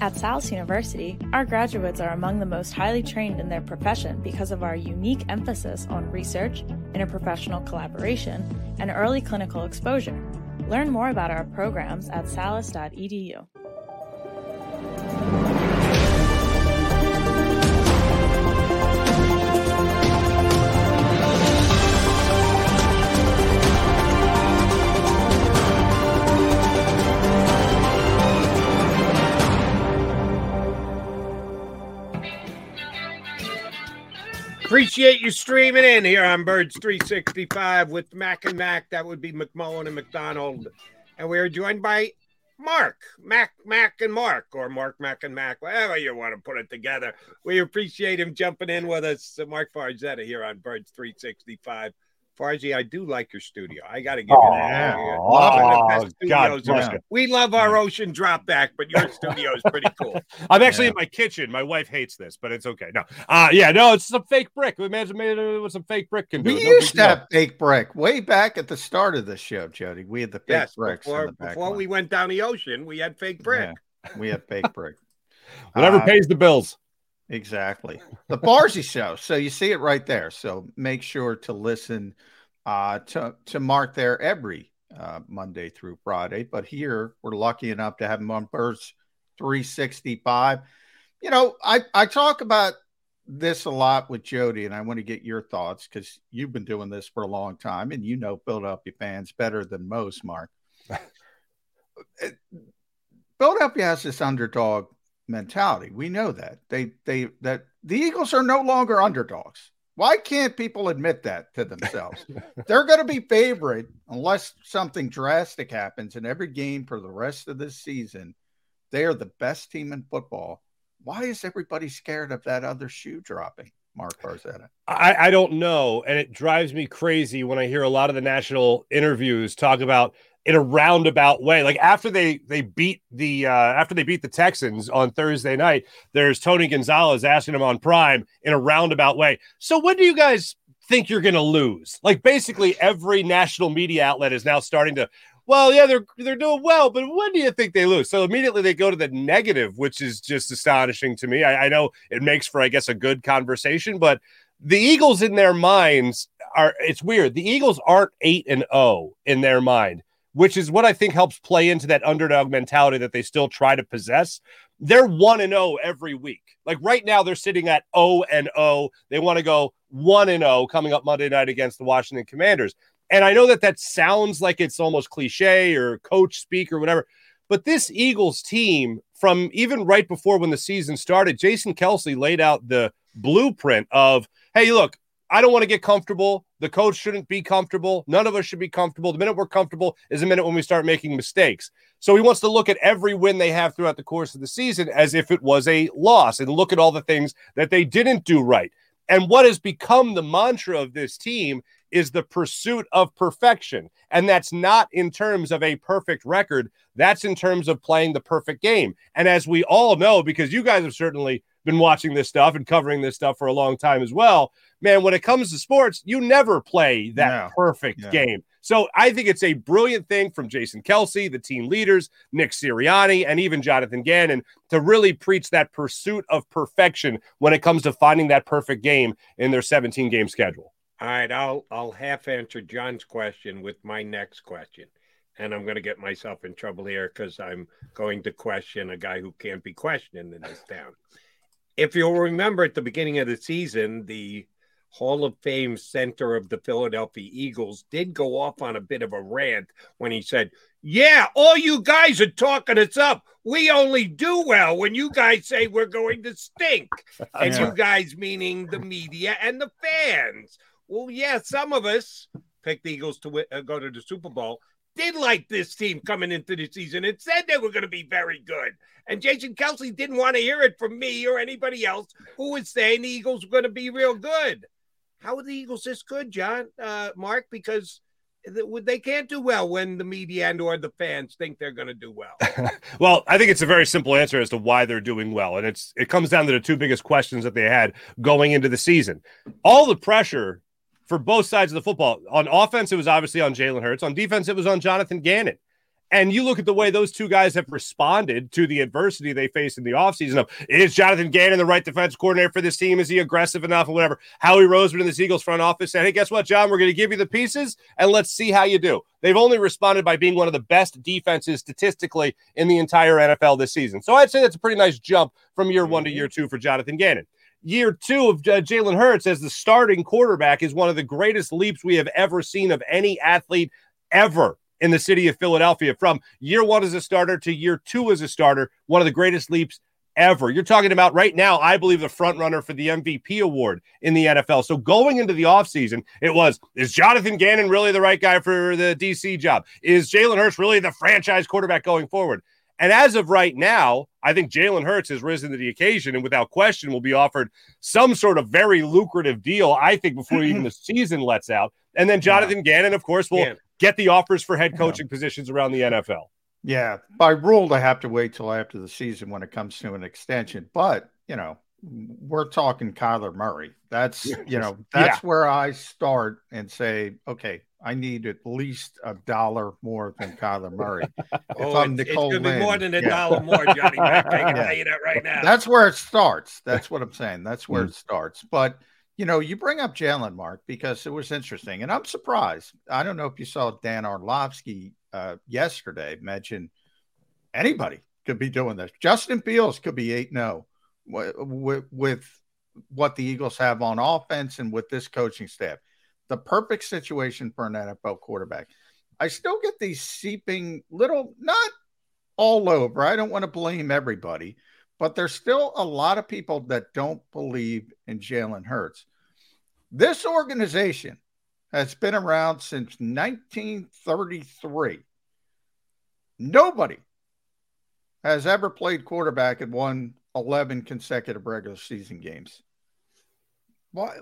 At Salus University, our graduates are among the most highly trained in their profession because of our unique emphasis on research, interprofessional collaboration, and early clinical exposure. Learn more about our programs at salus.edu. Appreciate you streaming in here on Birds 365 with Mac and Mac. That would be McMullen and McDonald. And we are joined by Mark, Mac, Mac, and Mark, or Mark, Mac, and Mac, whatever you want to put it together. We appreciate him jumping in with us. Mark Farzetta here on Birds 365. Farzy, I do like your studio. I got to give you that. Aw, One of the aw, best God bless you. We love our ocean drop back, but your studio is pretty cool. *laughs* I'm actually in my kitchen. My wife hates this, but it's okay. No, uh, yeah, no, it's some fake brick. Imagine made it with some fake brick can do. We it. No used big to deal. have fake brick way back at the start of the show, Jody. We had the fake yes, bricks before, in the back. before we went down the ocean, we had fake brick. Yeah, we had fake *laughs* brick. Whatever Uh, pays the bills. Exactly. The Farzy Show. So you see it right there. So make sure to listen uh, to, to Mark there every uh, Monday through Friday. But here we're lucky enough to have him on Birds 365. You know, I, I talk about this a lot with Jody, and I want to get your thoughts because you've been doing this for a long time and you know Philadelphia fans better than most, Mark. Philadelphia has this underdog mentality. We know that. They they that the Eagles are no longer underdogs. Why can't people admit that to themselves? *laughs* They're going to be favorite unless something drastic happens in every game for the rest of this season. They are the best team in football. Why is everybody scared of that other shoe dropping? Mark Farzetta. I, I don't know. And it drives me crazy when I hear a lot of the national interviews talk about in a roundabout way. Like after they they beat the uh, after they beat the Texans on Thursday night, there's Tony Gonzalez asking him on Prime in a roundabout way. So when do you guys think you're going to lose? Like basically every national media outlet is now starting to. Well, yeah, they're they're doing well, but when do you think they lose? So immediately they go to the negative, which is just astonishing to me. I, I know it makes for, I guess, a good conversation, but the Eagles in their minds are. It's weird. The Eagles aren't eight and zero oh in their mind which is what I think helps play into that underdog mentality that they still try to possess. They're 1 and 0 every week. Like right now they're sitting at 0 and 0. They want to go 1 and 0 coming up Monday night against the Washington Commanders. And I know that that sounds like it's almost cliche or coach speak or whatever, but this Eagles team from even right before when the season started, Jason Kelce laid out the blueprint of, hey, look, I don't want to get comfortable. The coach shouldn't be comfortable. None of us should be comfortable. The minute we're comfortable is the minute when we start making mistakes. So he wants to look at every win they have throughout the course of the season as if it was a loss and look at all the things that they didn't do right. And what has become the mantra of this team is the pursuit of perfection. And that's not in terms of a perfect record, that's in terms of playing the perfect game. And as we all know, because you guys have certainly been watching this stuff and covering this stuff for a long time as well. Man, when it comes to sports, you never play that no. perfect yeah. game. So I think it's a brilliant thing from Jason Kelce, the team leaders, Nick Sirianni, and even Jonathan Gannon to really preach that pursuit of perfection when it comes to finding that perfect game in their 17 game schedule. All right, I'll I'll half answer John's question with my next question. And I'm going to get myself in trouble here because I'm going to question a guy who can't be questioned in this town if you'll remember at the beginning of the season, the Hall of Fame center of the Philadelphia Eagles did go off on a bit of a rant when he said, Yeah, all you guys are talking us up. We only do well when you guys say we're going to stink. *laughs* And yeah. you guys, meaning the media and the fans. Well, yeah, some of us picked the Eagles to w- uh, go to the Super Bowl did like this team coming into the season and said they were going to be very good. And Jason Kelce didn't want to hear it from me or anybody else who was saying the Eagles were going to be real good. How are the Eagles this good, John, uh, Mark? Because they can't do well when the media and or the fans think they're going to do well. *laughs* well, I think it's a very simple answer as to why they're doing well, and it's it comes down to the two biggest questions that they had going into the season. All the pressure for both sides of the football. On offense, it was obviously on Jalen Hurts. On defense, it was on Jonathan Gannon. And you look at the way those two guys have responded to the adversity they faced in the offseason of is Jonathan Gannon the right defense coordinator for this team? Is he aggressive enough or whatever? Howie Roseman in the Eagles front office said, Hey, guess what, John? We're going to give you the pieces and let's see how you do. They've only responded by being one of the best defenses statistically in the entire NFL this season. So I'd say that's a pretty nice jump from year one to mm-hmm. year two for Jonathan Gannon year two of uh, Jalen Hurts as the starting quarterback is one of the greatest leaps we have ever seen of any athlete ever in the city of Philadelphia. From year one as a starter to year two as a starter, one of the greatest leaps ever. You're talking about right now, I believe, the front runner for the MVP award in the NFL. So going into the offseason, it was is Jonathan Gannon really the right guy for the DC job? Is Jalen Hurts really the franchise quarterback going forward? And as of right now, I think Jalen Hurts has risen to the occasion and without question will be offered some sort of very lucrative deal, I think, before mm-hmm. even the season lets out. And then Jonathan. Gannon, of course, will yeah. get the offers for head coaching yeah. positions around the NFL. Yeah. By rule, I have to wait till after the season when it comes to an extension. But, you know, we're talking Kyler Murray. That's you know that's Yeah. where I start and say, okay, I need at least a dollar more than Kyler Murray. *laughs* If Oh, I'm it's, it's Nicole be Lynn, more than a yeah. dollar more, Johnny I can *laughs* tell you that right now. That's where it starts. That's what I'm saying. That's where it starts. But you know, you bring up Jalen Mark because it was interesting, and I'm surprised. I don't know if you saw Dan Orlovsky uh, yesterday mention anybody could be doing this. Justin Fields could be eight zero with with what the Eagles have on offense and with this coaching staff. The perfect situation for an NFL quarterback. I still get these seeping little, not all over. I don't want to blame everybody, but there's still a lot of people that don't believe in Jalen Hurts. This organization has been around since 1933. Nobody has ever played quarterback and won 11 consecutive regular season games. Well,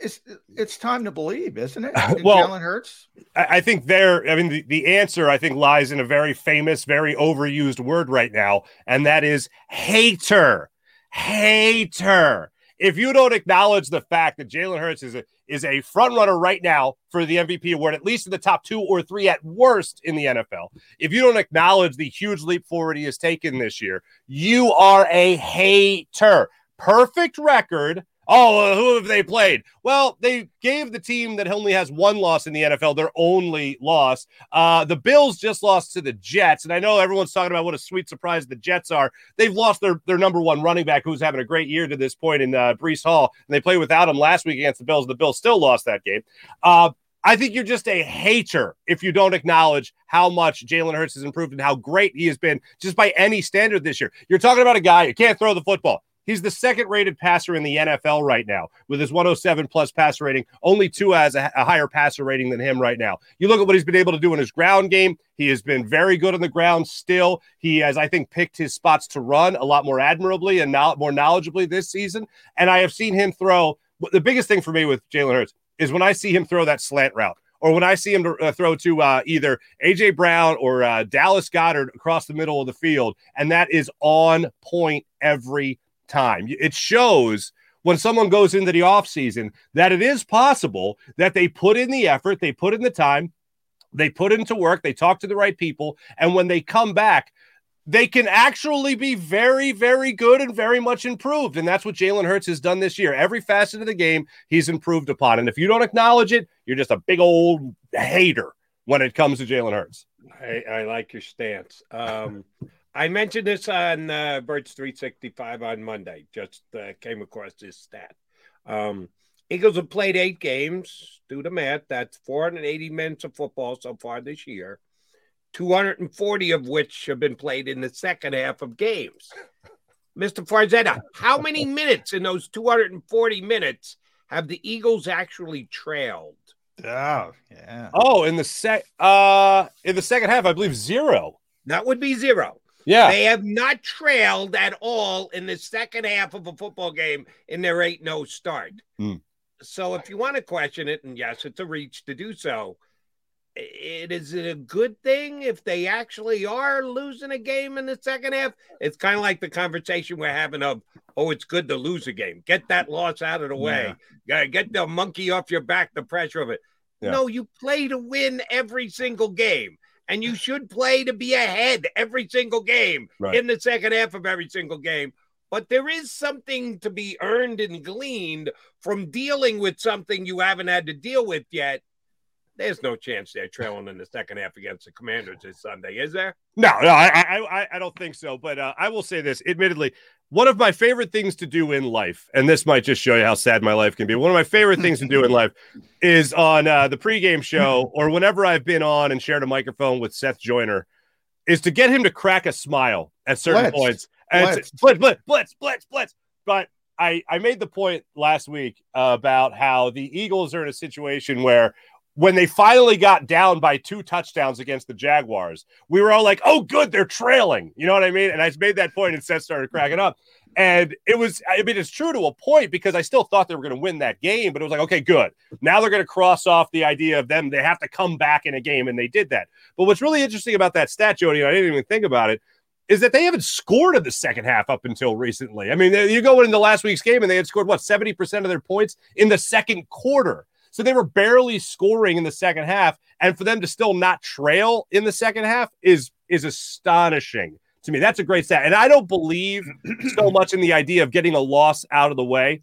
It's, it's time to believe, isn't it? *laughs* In Well, Jalen Hurts. I I think there, I mean, the, the answer I think lies in a very famous, very overused word right now, and that is hater. Hater. If you don't acknowledge the fact that Jalen Hurts is a is a front runner right now for the MVP award, at least in the top two or three at worst in the NFL, if you don't acknowledge the huge leap forward he has taken this year, you are a hater. Perfect record. Oh, who have they played? Well, they gave the team that only has one loss in the NFL their only loss. Uh, the Bills just lost to the Jets, and I know everyone's talking about what a sweet surprise the Jets are. They've lost their their number one running back, who's having a great year to this point in uh, Breece Hall, and they played without him last week against the Bills. The Bills still lost that game. Uh, I think you're just a hater if you don't acknowledge how much Jalen Hurts has improved and how great he has been just by any standard this year. You're talking about a guy who can't throw the football. He's the second rated passer in the NFL right now with his 107 plus passer rating. Only two has a, a higher passer rating than him right now. You look at what he's been able to do in his ground game. He has been very good on the ground still. He has, I think, picked his spots to run a lot more admirably and now more knowledgeably this season. And I have seen him throw. The biggest thing for me with Jalen Hurts is when I see him throw that slant route or when I see him uh, throw to uh, either AJ Brown or uh, Dallas Goedert across the middle of the field, and that is on point every time. It shows when someone goes into the offseason that it is possible that they put in the effort, they put in the time, they put into work, they talk to the right people, and when they come back, they can actually be very, very good and very much improved. And that's what Jalen Hurts has done this year. Every facet of the game, he's improved upon. And if you don't acknowledge it, you're just a big old hater when it comes to Jalen Hurts. I, I like your stance. Um, I mentioned this on uh, Birds 365 on Monday. Just uh, came across this stat. Um, Eagles have played eight games. Do the math. That's 480 minutes of football so far this year. 240 of which have been played in the second half of games. Mr. Farzetta, how many *laughs* minutes in those 240 minutes have the Eagles actually trailed? Oh, yeah. Oh, in the sec uh in the second half, I believe zero. That would be zero. Yeah. They have not trailed at all in the second half of a football game in their 8 0 start. Hmm. So if you want to question it, and yes, it's a reach to do so, it is it a good thing if they actually are losing a game in the second half? It's kind of like the conversation we're having of, oh, it's good to lose a game. Get that loss out of the way. Gotta Get the monkey off your back, the pressure of it. Yeah. No, you play to win every single game. And you should play to be ahead every single game Right. in the second half of every single game. But there is something to be earned and gleaned from dealing with something you haven't had to deal with yet. There's no chance they're trailing in the second half against the Commanders this Sunday, is there? No, no, I, I, I, I don't think so. But uh, I will say this, admittedly, one of my favorite things to do in life, and this might just show you how sad my life can be. One of my favorite things to do in life is on uh, the pregame show, or whenever I've been on and shared a microphone with Seth Joyner, is to get him to crack a smile at certain Blitz. points. And it's- Blitz. blitz, blitz, blitz, blitz, blitz. But I, I made the point last week about how the Eagles are in a situation where when they finally got down by two touchdowns against the Jaguars, we were all like, oh, good, they're trailing. You know what I mean? And I made that point and Seth started cracking up. And it was, I mean, it's true to a point because I still thought they were going to win that game, but it was like, okay, good. Now they're going to cross off the idea of them. They have to come back in a game, and they did that. But what's really interesting about that stat, Jody, and I didn't even think about it, is that they haven't scored in the second half up until recently. I mean, you go into last week's game and they had scored what 70% of their points in the second quarter. So they were barely scoring in the second half. And for them to still not trail in the second half is is astonishing to me. That's a great stat. And I don't believe *clears throat* so much in the idea of getting a loss out of the way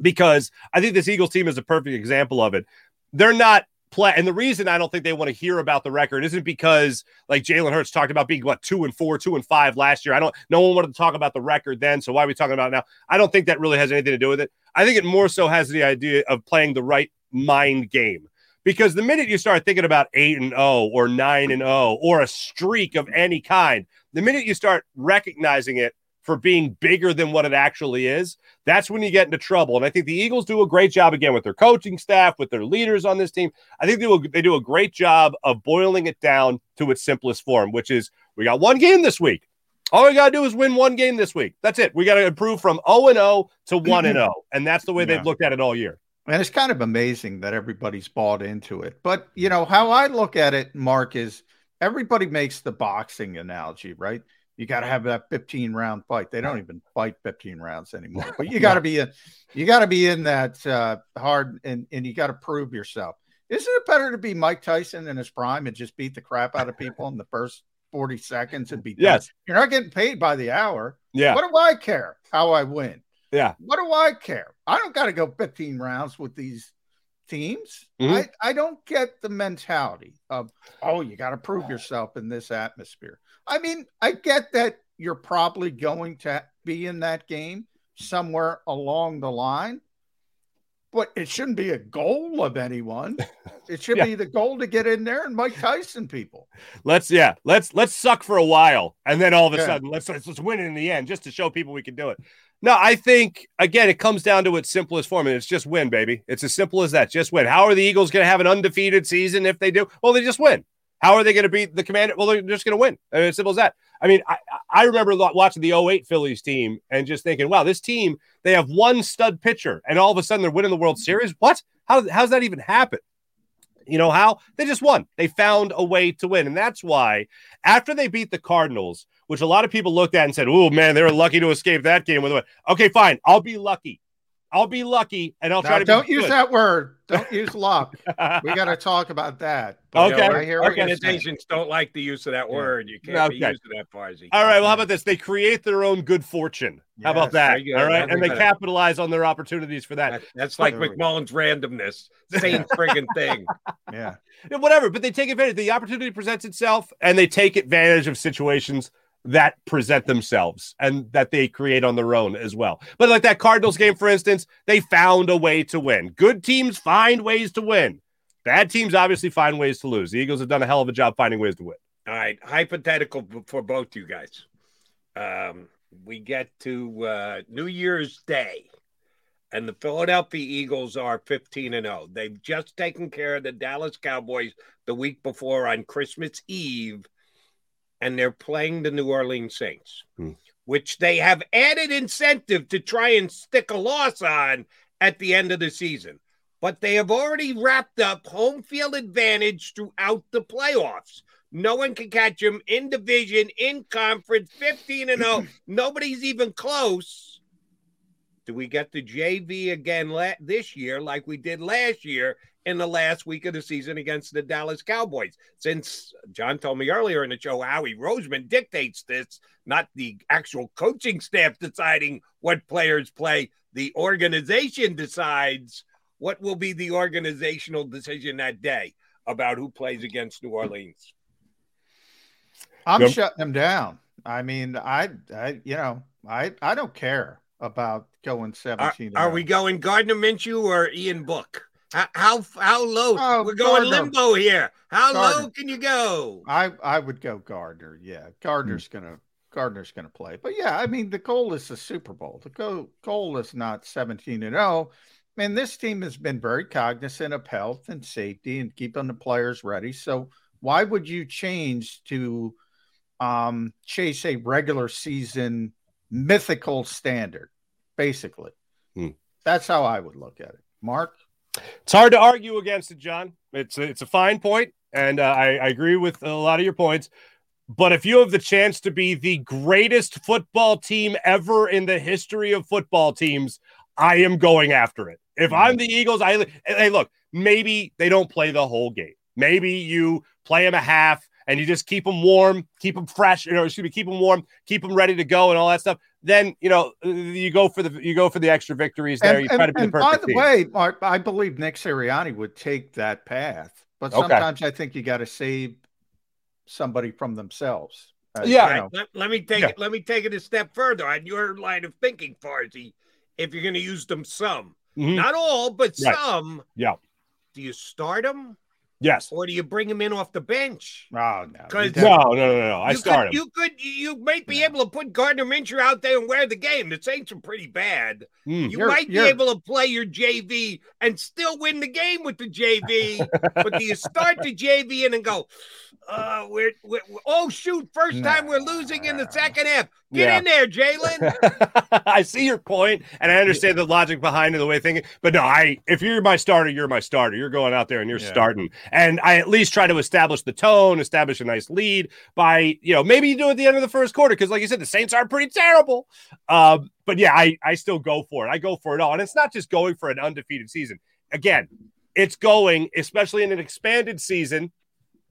because I think this Eagles team is a perfect example of it. They're not play. And the reason I don't think they want to hear about the record isn't because like Jalen Hurts talked about being what two and four, two and five last year. I don't. No one wanted to talk about the record then. So why are we talking about now? I don't think that really has anything to do with it. I think it more so has the idea of playing the right mind game. Because the minute you start thinking about eight and zero or nine and zero or a streak of any kind, the minute you start recognizing it for being bigger than what it actually is, that's when you get into trouble. And I think the Eagles do a great job again with their coaching staff, with their leaders on this team. I think they do a, they do a great job of boiling it down to its simplest form, which is we got one game this week. All we got to do is win one game this week. That's it. We got to improve from 0 and 0 to 1 and 0. And that's the way yeah. they've looked at it all year. And it's kind of amazing that everybody's bought into it. But, you know, how I look at it, Mark, is everybody makes the boxing analogy, right? You got to have that 15 round fight. They don't even fight 15 rounds anymore. But you *laughs* got to be in, you got to be in that uh, hard, and and you got to prove yourself. Isn't it better to be Mike Tyson in his prime and just beat the crap out of people in the first 40 seconds and be done? Yes. You're not getting paid by the hour. Yeah. What do I care how I win? Yeah. What do I care? I don't got to go 15 rounds with these teams. Mhm. I, I don't get the mentality of, oh, you got to prove yourself in this atmosphere. I mean, I get that you're probably going to be in that game somewhere along the line, but it shouldn't be a goal of anyone. *laughs* It should Yeah. be the goal to get in there and Mike Tyson people. Let's yeah, let's let's suck for a while, and then all of a Yeah. sudden let's, let's let's win it in the end, just to show people we can do it. No, I think again it comes down to its simplest form, and it's just win, baby. It's as simple as that. Just win. How are the Eagles going to have an undefeated season if they do? Well, they just win. How are they going to beat the Commander? Well, they're just going to win. I mean, as simple as that. I mean, I, I remember watching the 08 Phillies team and just thinking, wow, this team they have one stud pitcher, and all of a sudden they're winning the World mm-hmm. Series. What? How how's that even happen? You know how? They just won. They found a way to win. And that's why after they beat the Cardinals, which a lot of people looked at and said, oh, man, they were lucky to escape that game with a win. Okay, fine. I'll be lucky. I'll be lucky and I'll Now, try to don't be use good. that word. Don't use luck. *laughs* we got to talk about that. But, Okay. uh, I hear what you're saying. Organizations don't like the use of that word. You can't be Okay. using that, Farzy. All right. Well, how about this? They create their own good fortune. How about that? very good. All right. And they good. capitalize on their opportunities for that. That's like McMullen's randomness. Same friggin' thing. Yeah. Yeah, whatever. But they take advantage. The opportunity presents itself, and they take advantage of situations that present themselves and that they create on their own as well. But like that Cardinals game, for instance, they found a way to win. Good teams find ways to win. Bad teams obviously find ways to lose. The Eagles have done a hell of a job finding ways to win. All right, hypothetical for both you guys. Um, we get to uh, New Year's Day, and the Philadelphia Eagles are 15 and 0. They've just taken care of the Dallas Cowboys the week before on Christmas Eve, and they're playing the New Orleans Saints, Hmm. which they have added incentive to try and stick a loss on at the end of the season. But they have already wrapped up home field advantage throughout the playoffs. No one can catch them in division, in conference, 15 and 0. *clears throat* Nobody's even close. Do we get the JV again la- this year, like we did last year in the last week of the season against the Dallas Cowboys? Since John told me earlier in the show, Howie Roseman dictates this, not the actual coaching staff deciding what players play. The organization decides what will be the organizational decision that day about who plays against New Orleans. I'm Yep. shutting them down. I mean, I, I, you know, I, I don't care about going Are, 17. are we going Gardner Minshew or Ian Book? How how, how low? Oh, We're going Gardner. limbo here. How low can you go? I, I would go Gardner. Yeah, Gardner's gonna, Gardner's gonna play. But yeah, I mean, the goal is the Super Bowl. The goal, goal is not 17 and 0. And this team has been very cognizant of health and safety and keeping the players ready. So why would you change to um, chase a regular season mythical standard? Basically, Hmm. that's how I would look at it. Mark. It's hard to argue against it, John. It's a, it's a fine point, and uh, I, I agree with a lot of your points. But if you have the chance to be the greatest football team ever in the history of football teams, I am going after it. If I'm the Eagles, I hey look, maybe they don't play the whole game. Maybe you play them a half and you just keep them warm, keep them fresh, you know, excuse me, keep them warm, keep them ready to go and all that stuff. Then, you know, you go for the you go for the extra victories there. And, you try to be and the by the team. way, Mark, I believe Nick Sirianni would take that path, but Okay. sometimes I think you got to save somebody from themselves. Uh, Yeah. you know. Let, let me take Yeah. it. Let me take it a step further on your line of thinking, Farzy. If you're going to use them, some, Mhm. not all, but Right. some. Yeah. Do you start them Yes. or do you bring him in off the bench? Oh no. No, no, no, no. I start could, him. You could, you might be able to put Gardner Minshew out there and wear the game. The Saints are pretty bad. Mm. You might be you're- able to play your JV and still win the game with the JV. but do you start the JV in and go, uh, we're, we're oh shoot, first time we're losing in the second half. Get Yeah. in there, Jalen. *laughs* I see your point, and I understand the logic behind it, the way thinking. But no, I if you're my starter, you're my starter. You're going out there and you're Yeah. starting. And I at least try to establish the tone, establish a nice lead by you know maybe you do it at the end of the first quarter because like you said, the Saints are pretty terrible. Um, but yeah, I I still go for it. I go for it all, and it's not just going for an undefeated season. Again, it's going, especially in an expanded season,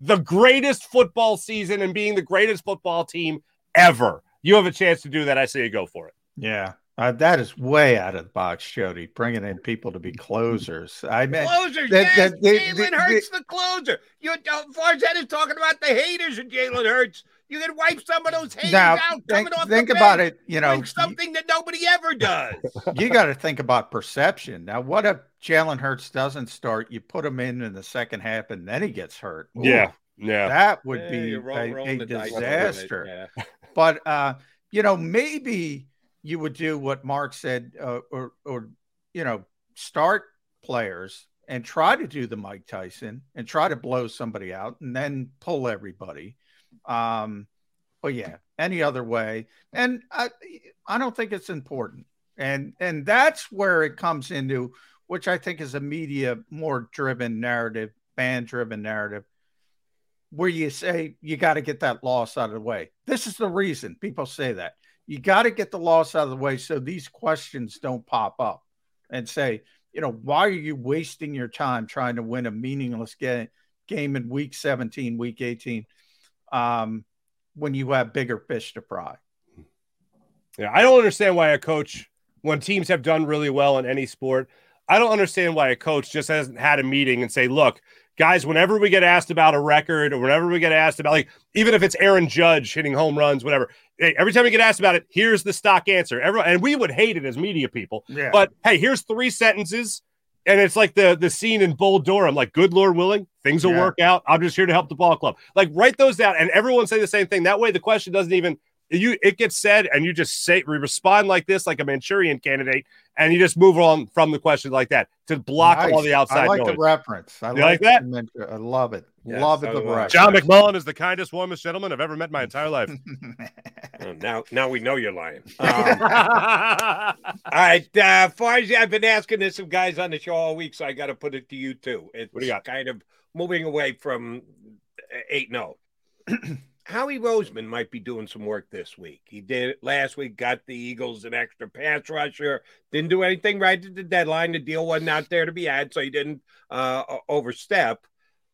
the greatest football season and being the greatest football team ever. You have a chance to do that. I say you go for it. Yeah. Uh, that is way out of the box, Jody. Bringing in people to be closers. I mean, Closers, that- yes. that- the- Jalen the- Hurts, the, closer. You, uh, Farzad is talking about the haters of Jalen Hurts. You can wipe some of those haters Now, out think- coming off think the about bench, it, you know, something that nobody ever does. *laughs* you got to think about perception. Now, what if Jalen Hurts doesn't start? You put him in in the second half, and then he gets hurt. Ooh, Yeah. Yeah. that would Yeah, be you're roll- a, rolling a disaster. Yeah. *laughs* But uh, you know, maybe you would do what Mark said, uh, or or you know, start players and try to do the Mike Tyson and try to blow somebody out and then pull everybody. Um, but yeah, any other way, and I I don't think it's important, and and that's where it comes into which I think is a media more driven narrative, fan driven narrative where you say you got to get that loss out of the way. This is the reason people say that. You got to get the loss out of the way so these questions don't pop up and say, you know, why are you wasting your time trying to win a meaningless game, game in week 17, week 18, um, when you have bigger fish to fry? Yeah, I don't understand why a coach, when teams have done really well in any sport, I don't understand why a coach just hasn't had a meeting and say, look, guys, whenever we get asked about a record or whenever we get asked about, like, even if it's Aaron Judge hitting home runs, whatever, hey, every time we get asked about it, here's the stock answer. Everyone, and we would hate it as media people. Yeah. But hey, here's three sentences. And it's like the the scene in Bull Durham, like, good Lord willing, things will Yeah. work out. I'm just here to help the ball club. Like, write those down, and everyone say the same thing. That way, the question doesn't even you it gets said, and you just say respond like this, like a Manchurian candidate, and you just move on from the question like that to block all the outside I like noise. the reference. I You like that? the I love it. Yeah, love it. The reference. John McMullen is the kindest, warmest gentleman I've ever met in my entire life. *laughs* Oh, now, now we know you're lying. *laughs* Um, all right, uh, Farzy, I've been asking this some guys on the show all week, so I got to put it to you too. It's What do you got? kind of moving away from eight zero. *clears throat* Howie Roseman might be doing some work this week. He did last week, got the Eagles an extra pass rusher. Didn't do anything right at the deadline. The deal wasn't out there to be had, so he didn't uh, overstep.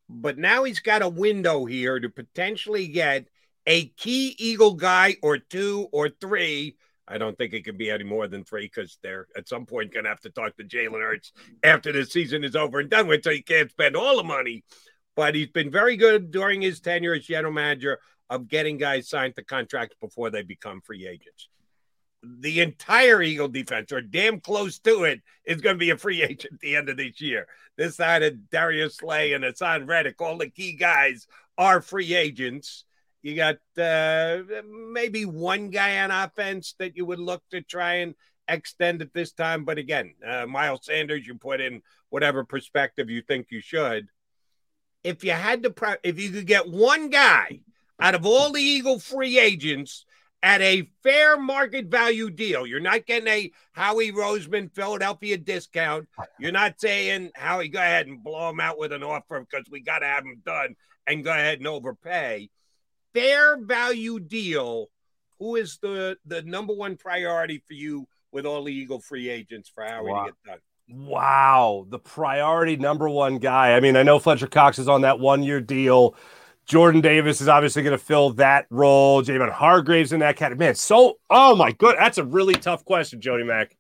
But now he's got a window here to potentially get a key Eagle guy or two or three. I don't think it can be any more than three because they're at some point going to have to talk to Jalen Hurts after the season is over and done with, so he can't spend all the money. But he's been very good during his tenure as general manager of getting guys signed to contracts before they become free agents. The entire Eagle defense, or damn close to it, is going to be a free *laughs* agent at the end of this year. This side of Darius Slay and Haason Reddick, all the key guys are free agents. You got uh, maybe one guy on offense that you would look to try and extend at this time. But again, uh, Miles Sanders, you put in whatever perspective you think you should. If you had to, pro- if you could get one guy out of all the Eagle free agents at a fair market value deal, you're not getting a Howie Roseman Philadelphia discount. You're not saying Howie, go ahead and blow him out with an offer because we got to have him done and go ahead and overpay fair value deal, who is the the number one priority for you with all the Eagle free agents for Howie Wow. to get done? Wow, the priority number one guy. I mean, I know Fletcher Cox is on that one year deal. Jordan Davis is obviously going to fill that role. Javon Hargrave's in that category. Man, so oh my good, that's a really tough question, Jody Mack.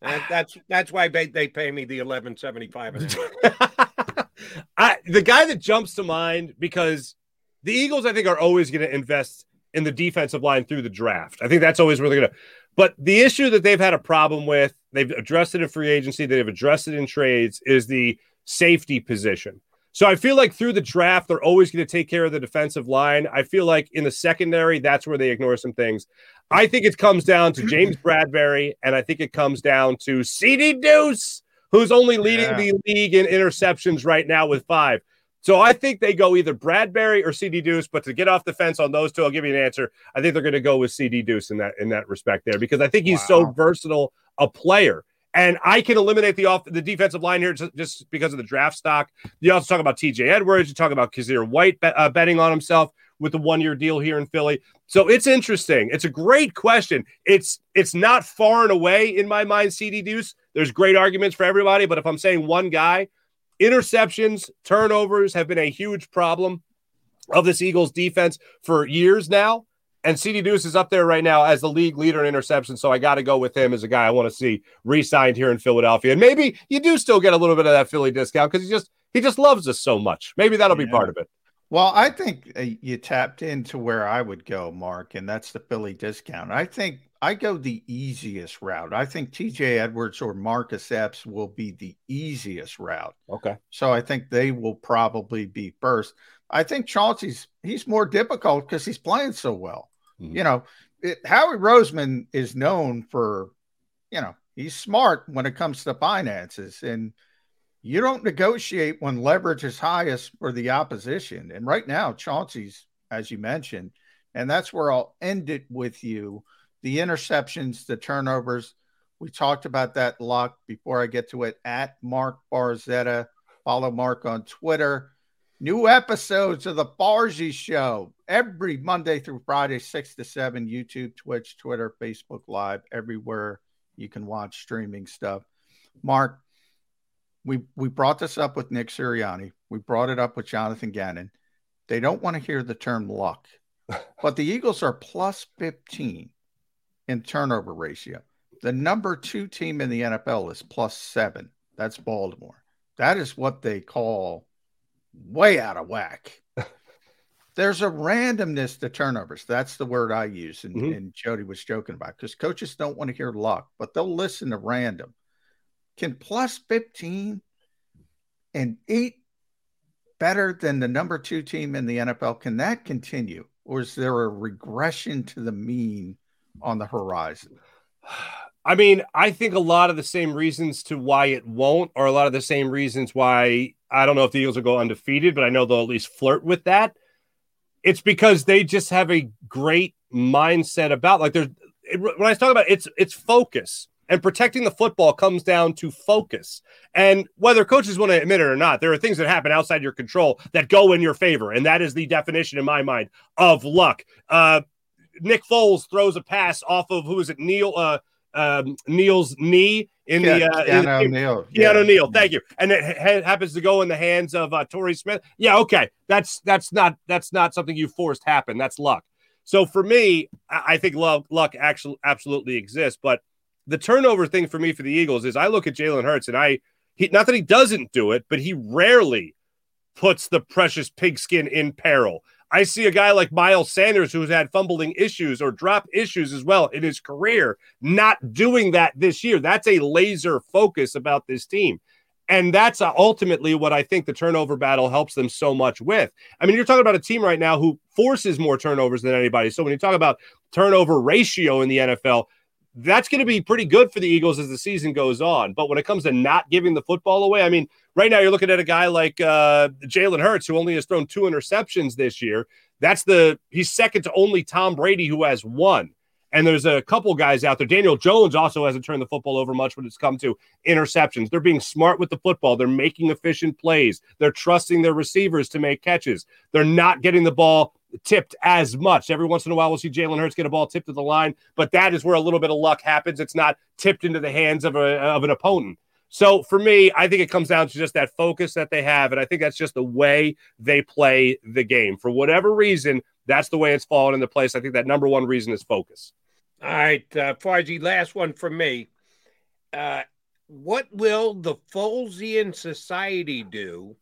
And that's that's why they, they pay me the eleven seventy five an hour. *laughs* I, the guy that jumps to mind because the Eagles, I think, are always going to invest in the defensive line through the draft. I think that's always where they're going to. But the issue that they've had a problem with, they've addressed it in free agency, they've addressed it in trades, is the safety position. So I feel like through the draft, they're always going to take care of the defensive line. I feel like in the secondary, that's where they ignore some things. I think it comes down to James *clears throat* Bradberry, and I think it comes down to Ceedy Duce, who's only leading Yeah. the league in interceptions right now with five. So I think they go either Bradberry or Ceedy Duce. But to get off the fence on those two, I'll give you an answer. I think they're going to go with Ceedy Duce in that in that respect there because I think he's so versatile a player. And I can eliminate the off the defensive line here just, because of the draft stock. You also talk about TJ Edwards. You talk about Kyzir White uh, betting on himself with the one year deal here in Philly. So it's interesting. It's a great question. It's it's not far and away in my mind. Ceedy Duce. There's great arguments for everybody, but if I'm saying one guy, interceptions, turnovers have been a huge problem of this Eagles defense for years now. And Ceedy Duce is up there right now as the league leader in interceptions. So I got to go with him as a guy I want to see re-signed here in Philadelphia. And maybe you do still get a little bit of that Philly discount because he just he just loves us so much. Maybe that'll be part of it. Well, I think uh, you tapped into where I would go, Mark, and that's the Philly discount. I think I go the easiest route. I think TJ Edwards or Marcus Epps will be the easiest route. Okay. So I think they will probably be first. I think Chauncey's he's more difficult because he's playing so well. Mm-hmm. You know, it, Howie Roseman is known for, you know, he's smart when it comes to finances, and you don't negotiate when leverage is highest for the opposition. And right now, Chauncey's, as you mentioned, and that's where I'll end it with you. The interceptions, the turnovers. We talked about that luck before I get to it at Mark Farzetta. Follow Mark on Twitter. New episodes of the Farzy Show every Monday through Friday, 6 to 7, YouTube, Twitch, Twitter, Facebook Live, everywhere you can watch streaming stuff. Mark, we we brought this up with Nick Sirianni. We brought it up with Jonathan Gannon. They don't want to hear the term luck, *laughs* but the Eagles are plus 15 in turnover ratio. The number two team in the NFL is plus seven. That's Baltimore. That is what they call way out of whack. *laughs* There's a randomness to turnovers. That's the word I use. And, mm-hmm. and Jody was joking about because coaches don't want to hear luck, but they'll listen to random. Can plus 15 and eight better than the number two team in the NFL? Can that continue? Or is there a regression to the mean on the horizon? *sighs* I mean, I think a lot of the same reasons to why it won't, or a lot of the same reasons why I don't know if the Eagles will go undefeated, but I know they'll at least flirt with that. It's because they just have a great mindset about like there's it, when I talk about it, it's it's focus and protecting the football comes down to focus. And whether coaches want to admit it or not, there are things that happen outside your control that go in your favor, and that is the definition in my mind of luck. Uh, Nick Foles throws a pass off of who is it? Neil uh, um, Neil's knee in Yeah, the uh, Keanu Neal. Keanu. Neal. Thank you. And it ha- happens to go in the hands of uh, Torrey Smith. Yeah, okay. That's that's not that's not something you forced happen. That's luck. So for me, I, I think luck luck actually absolutely exists. But the turnover thing for me for the Eagles is I look at Jalen Hurts and I he not that he doesn't do it, but he rarely puts the precious pigskin in peril. I see a guy like Miles Sanders who's had fumbling issues or drop issues as well in his career, not doing that this year. That's a laser focus about this team. And that's uh, ultimately what I think the turnover battle helps them so much with. I mean, you're talking about a team right now who forces more turnovers than anybody. So when you talk about turnover ratio in the NFL, that's going to be pretty good for the Eagles as the season goes on. But when it comes to not giving the football away, I mean, right now you're looking at a guy like uh, Jalen Hurts, who only has thrown two interceptions this year. That's the he's second to only Tom Brady, who has one. And there's a couple guys out there. Daniel Jones also hasn't turned the football over much when it's come to interceptions. They're being smart with the football. They're making efficient plays. They're trusting their receivers to make catches. They're not getting the ball tipped as much. Every once in a while, we'll see Jalen Hurts get a ball tipped to the line, but that is where a little bit of luck happens. It's not tipped into the hands of, a, of an opponent. So for me, I think it comes down to just that focus that they have. And I think that's just the way they play the game. For whatever reason, that's the way it's fallen into place. I think that number one reason is focus. All right, uh, Farzy, last one from me. Uh, what will the Folesian Society do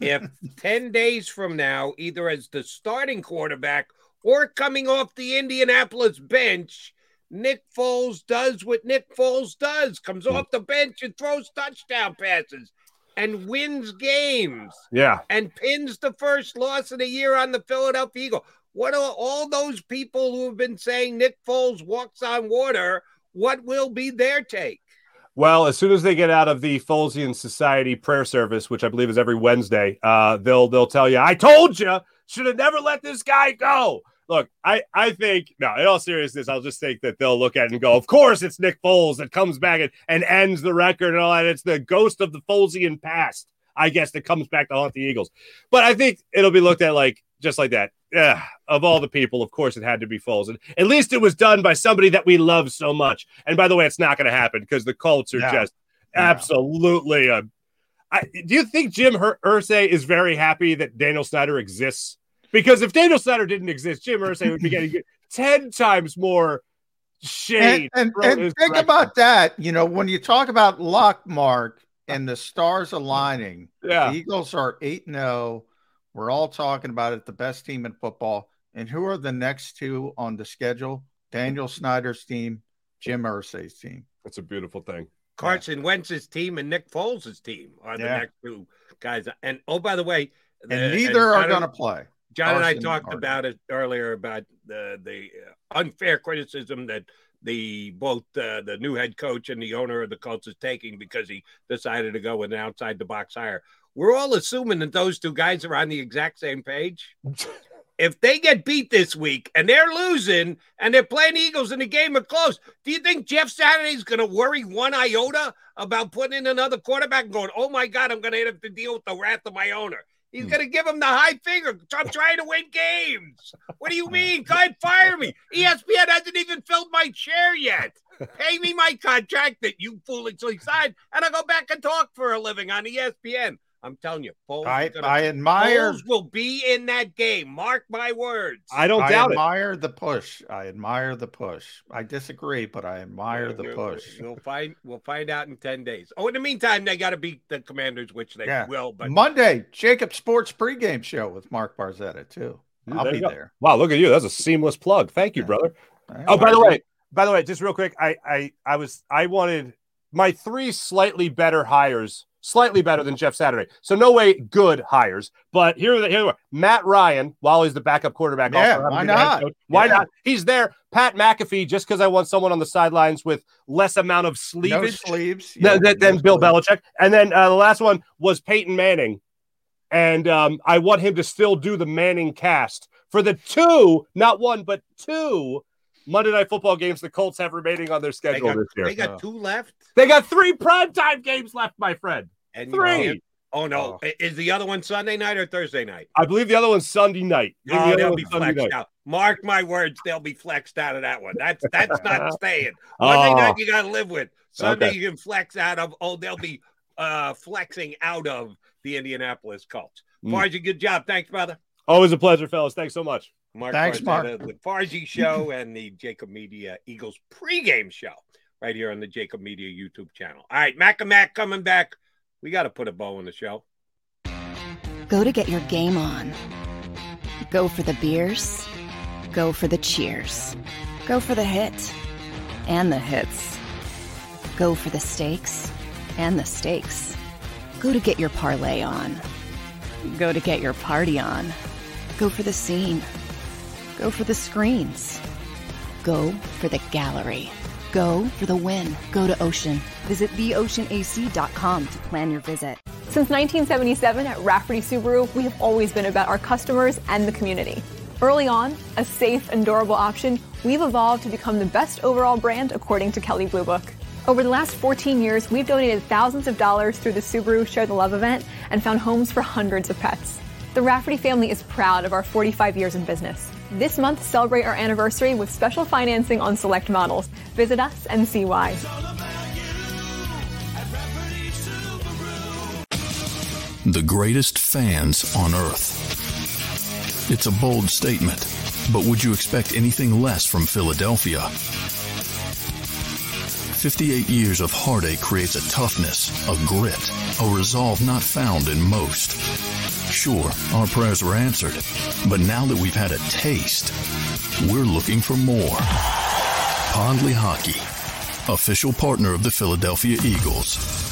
if 10 days from now, either as the starting quarterback or coming off the Indianapolis bench, Nick Foles does what Nick Foles does, comes Hmm. off the bench and throws touchdown passes and wins games Yeah. and pins the first loss of the year on the Philadelphia Eagle. What are all those people who have been saying Nick Foles walks on water? What will be their take? Well, as soon as they get out of the Folesian Society prayer service, which I believe is every Wednesday, uh, they'll they'll tell you, "I told you, should have never let this guy go." Look, I I think no. In all seriousness, I'll just think that they'll look at it and go, "Of course, it's Nick Foles that comes back and, and ends the record and all that. It's the ghost of the Folesian past, I guess, that comes back to haunt the Eagles." But I think it'll be looked at like just like that. Yeah, of all the people, of course, it had to be Foles. And at least it was done by somebody that we love so much. And by the way, it's not going to happen because the Colts are No. just absolutely. Uh, I, do you think Jim Her- Irsay is very happy that Daniel Snyder exists? Because if Daniel Snyder didn't exist, Jim Irsay would be getting *laughs* ten times more And, shade. and, thrown and think direction. about that. You know, when you talk about luck, Mark, and the stars aligning, Yeah. the Eagles are 8 0. We're all talking about it, the best team in football. And who are the next two on the schedule? Daniel Snyder's team, Jim Irsay's team. That's a beautiful thing. Carson Wentz's team and Nick Foles' team are the Yeah. next two guys. And oh, by the way, And the- neither are going to play. John and I talked Harden. about it earlier about the the uh, unfair criticism that the both uh, the new head coach and the owner of the Colts is taking because he decided to go with an outside the box hire. We're all assuming that those two guys are on the exact same page. *laughs* if they get beat this week and they're losing and they're playing the Eagles in the game of close, do you think Jeff Saturday's going to worry one iota about putting in another quarterback and going, oh my God, I'm going to have to deal with the wrath of my owner? He's hmm. going to give him the high finger. I'm trying to win games. What do you mean? Go ahead, fire me. *laughs* ESPN hasn't even filled my chair yet. Pay me my contract that you foolishly signed, and I'll go back and talk for a living on ESPN. I'm telling you, Foles I- gonna- I admire- Foles will be in that game. Mark my words. I don't I doubt it. admire the push. I admire the push. I disagree, but I admire the push. We'll find we'll find out in ten days. Oh, in the meantime, they got to beat the Commanders, which they Yeah. will. But Monday, JAKIB Sports pregame show with Mark Farzetta too. I'll There be there. Wow, look at you. That's a seamless plug. Thank you, brother. Oh, by the way, by the way, just real quick, I I I was I wanted my three slightly better hires, slightly better than Jeff Saturday. So no way good hires, but here are the here they are. Matt Ryan, while he's the backup quarterback. Yeah, why to be the head not? coach. Why Yeah. not? He's there. Pat McAfee, just because I want someone on the sidelines with less amount of No sleeves. than, Yeah, than- than no Bill. Belichick. And then uh, the last one was Peyton Manning. And um, I want him to still do the Manning cast for the two, not one, but two Monday Night Football games the Colts have remaining on their schedule got, this year. they got two left. They got three primetime games left, my friend. And Three. can't- Oh no! I- Is the other one Sunday night or Thursday night? I believe the other one's Sunday night. Oh, the they'll be Sunday flexed night. out. Mark my words, they'll be flexed out of that one. That's that's not *laughs* staying. Monday Oh. night you got to live with. Sunday Okay. you can flex out of. Oh, they'll be uh flexing out of the Indianapolis Colts. Mm. Good job. Thanks, brother. Always a pleasure, fellas. Thanks so much. Mark Thanks, Mark. Farzetta, the Farzy Show and the JAKIB Media Eagles pregame show right here on the JAKIB Media YouTube channel. All right, Mac and Mac coming back. We got to put a bow on the show. Go to get your game on. Go for the beers. Go for the cheers. Go for the hit and the hits. Go for the stakes and the stakes. Go to get your parlay on. Go to get your party on. Go for the scene. Go for the screens. Go for the gallery. Go for the win. Go to Ocean. Visit theoceanac.com to plan your visit. Since 1977 at Rafferty Subaru, we have always been about our customers and the community. Early on, a safe and durable option, we've evolved to become the best overall brand according to Kelley Blue Book. Over the last 14 years, we've donated thousands of dollars through the Subaru Share the Love event and found homes for hundreds of pets. The Rafferty family is proud of our 45 years in business. This month, celebrate our anniversary with special financing on select models. Visit us and see why. The greatest fans on earth. It's a bold statement, but would you expect anything less from Philadelphia? 58 years of heartache creates a toughness, a grit, a resolve not found in most. Sure, our prayers were answered, but now that we've had a taste, we're looking for more. Pond Lehocky, official partner of the Philadelphia Eagles.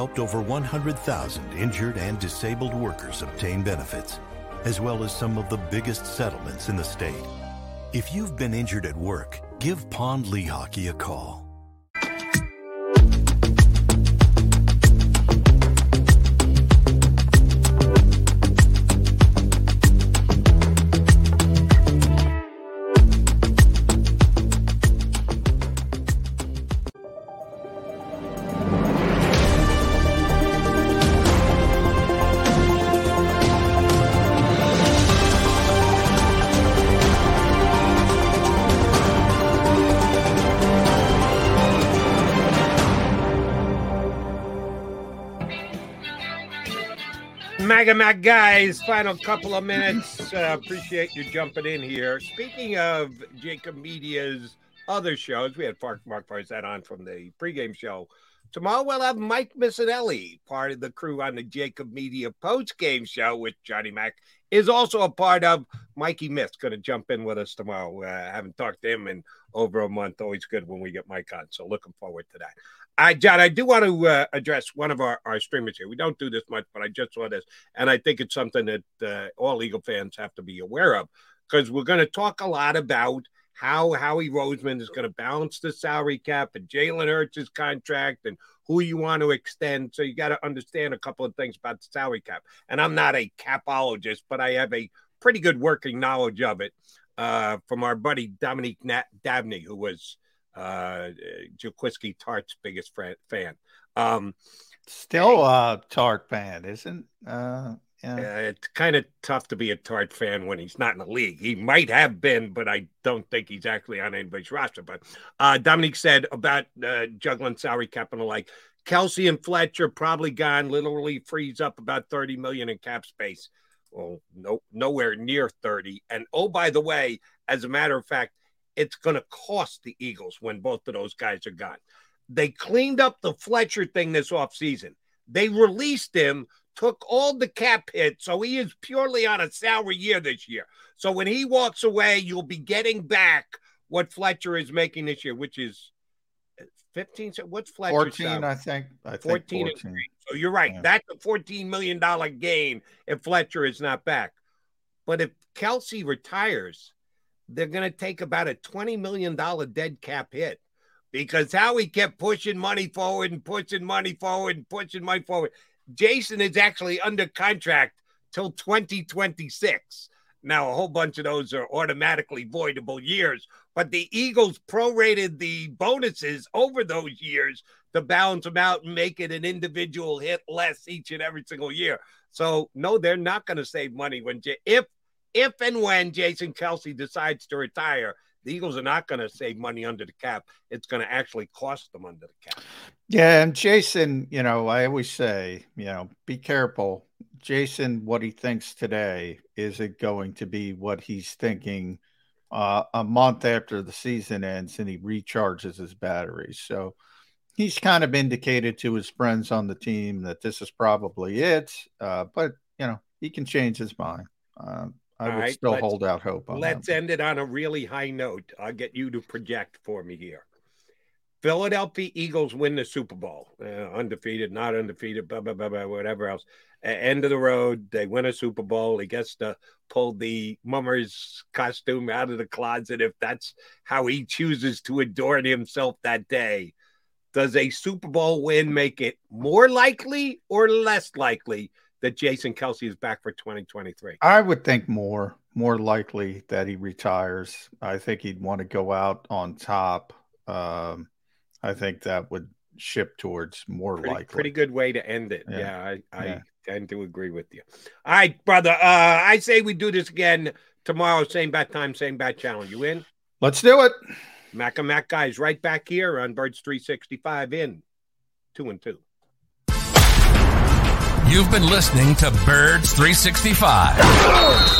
Helped over 100,000 injured and disabled workers obtain benefits, as well as some of the biggest settlements in the state. If you've been injured at work, give Pond Lehocky a call. Mega Mac guys, final couple of minutes. Uh, appreciate you jumping in here. Speaking of JAKIB Media's other shows, we had Mark Mark Farzetta on from the pregame show. Tomorrow we'll have Mike Missanelli, part of the crew on the JAKIB Media postgame show, which Johnny Mac is also a part of. Mikey Miss going to jump in with us tomorrow. Uh, haven't talked to him in over a month. Always good when we get Mike on. So looking forward to that. I, John, I do want to uh, address one of our, our streamers here. We don't do this much, but I just saw this, and I think it's something that uh, all Eagle fans have to be aware of because we're going to talk a lot about how Howie Roseman is going to balance the salary cap and Jalen Hurts' contract and who you want to extend. So you got to understand a couple of things about the salary cap. And I'm not a capologist, but I have a pretty good working knowledge of it uh, from our buddy Dominique Nat- Dabney, who was – uh, Jaquiski Tartt's biggest fan. Um, Still a Tartt fan, isn't? Uh, yeah. Uh, it's kind of tough to be a Tartt fan when he's not in the league. He might have been, but I don't think he's actually on anybody's roster. But uh, Dominique said about uh, juggling salary cap and the like. Kelce and Fletcher probably gone. Literally frees up about thirty million in cap space. Well, no, nowhere near thirty. And oh, by the way, as a matter of fact, it's going to cost the Eagles when both of those guys are gone. They cleaned up the Fletcher thing this offseason. They released him, took all the cap hits, so he is purely on a salary year this year. So when he walks away, you'll be getting back what Fletcher is making this year, which is uh, 15. What's Fletcher? 14, salary? I think. I 14, 14. So you're right. Yeah. That's a $14 million gain if Fletcher is not back. But if Kelce retires, they're going to take about a $20 million dead cap hit because Howie kept pushing money forward and pushing money forward and pushing money forward. Jason is actually under contract till 2026. Now, a whole bunch of those are automatically voidable years, but the Eagles prorated the bonuses over those years to balance them out and make it an individual hit less each and every single year. So, no, they're not going to save money when if if and when Jason Kelce decides to retire, the Eagles are not going to save money under the cap. It's going to actually cost them under the cap. Yeah. And Jason, you know, I always say, you know, be careful. Jason, what he thinks today isn't going to be what he's thinking uh, a month after the season ends and he recharges his batteries. So he's kind of indicated to his friends on the team that this is probably it. Uh, but, you know, he can change his mind. Uh, I would right, still hold out hope on Let's that. end it on a really high note. I'll get you to project for me here. Philadelphia Eagles win the Super Bowl, uh, undefeated, not undefeated, blah, blah, blah, blah, whatever else. end of the road, they win a Super Bowl. He gets to pull the mummer's costume out of the closet if that's how he chooses to adorn himself that day. Does a Super Bowl win make it more likely or less likely that Jason Kelce is back for 2023? I would think more, more likely that he retires. I think he'd want to go out on top. Um, I think that would ship towards more pretty, likely. Pretty good way to end it. Yeah, Yeah. I, I Yeah. tend to agree with you. All right, brother. Uh, I say we do this again tomorrow, same bat time, same bat channel. You in? Let's do it. Mac and Mac guys, right back here on Birds 365 in two and two. You've been listening to Birds 365,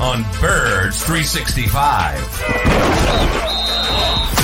on Birds 365.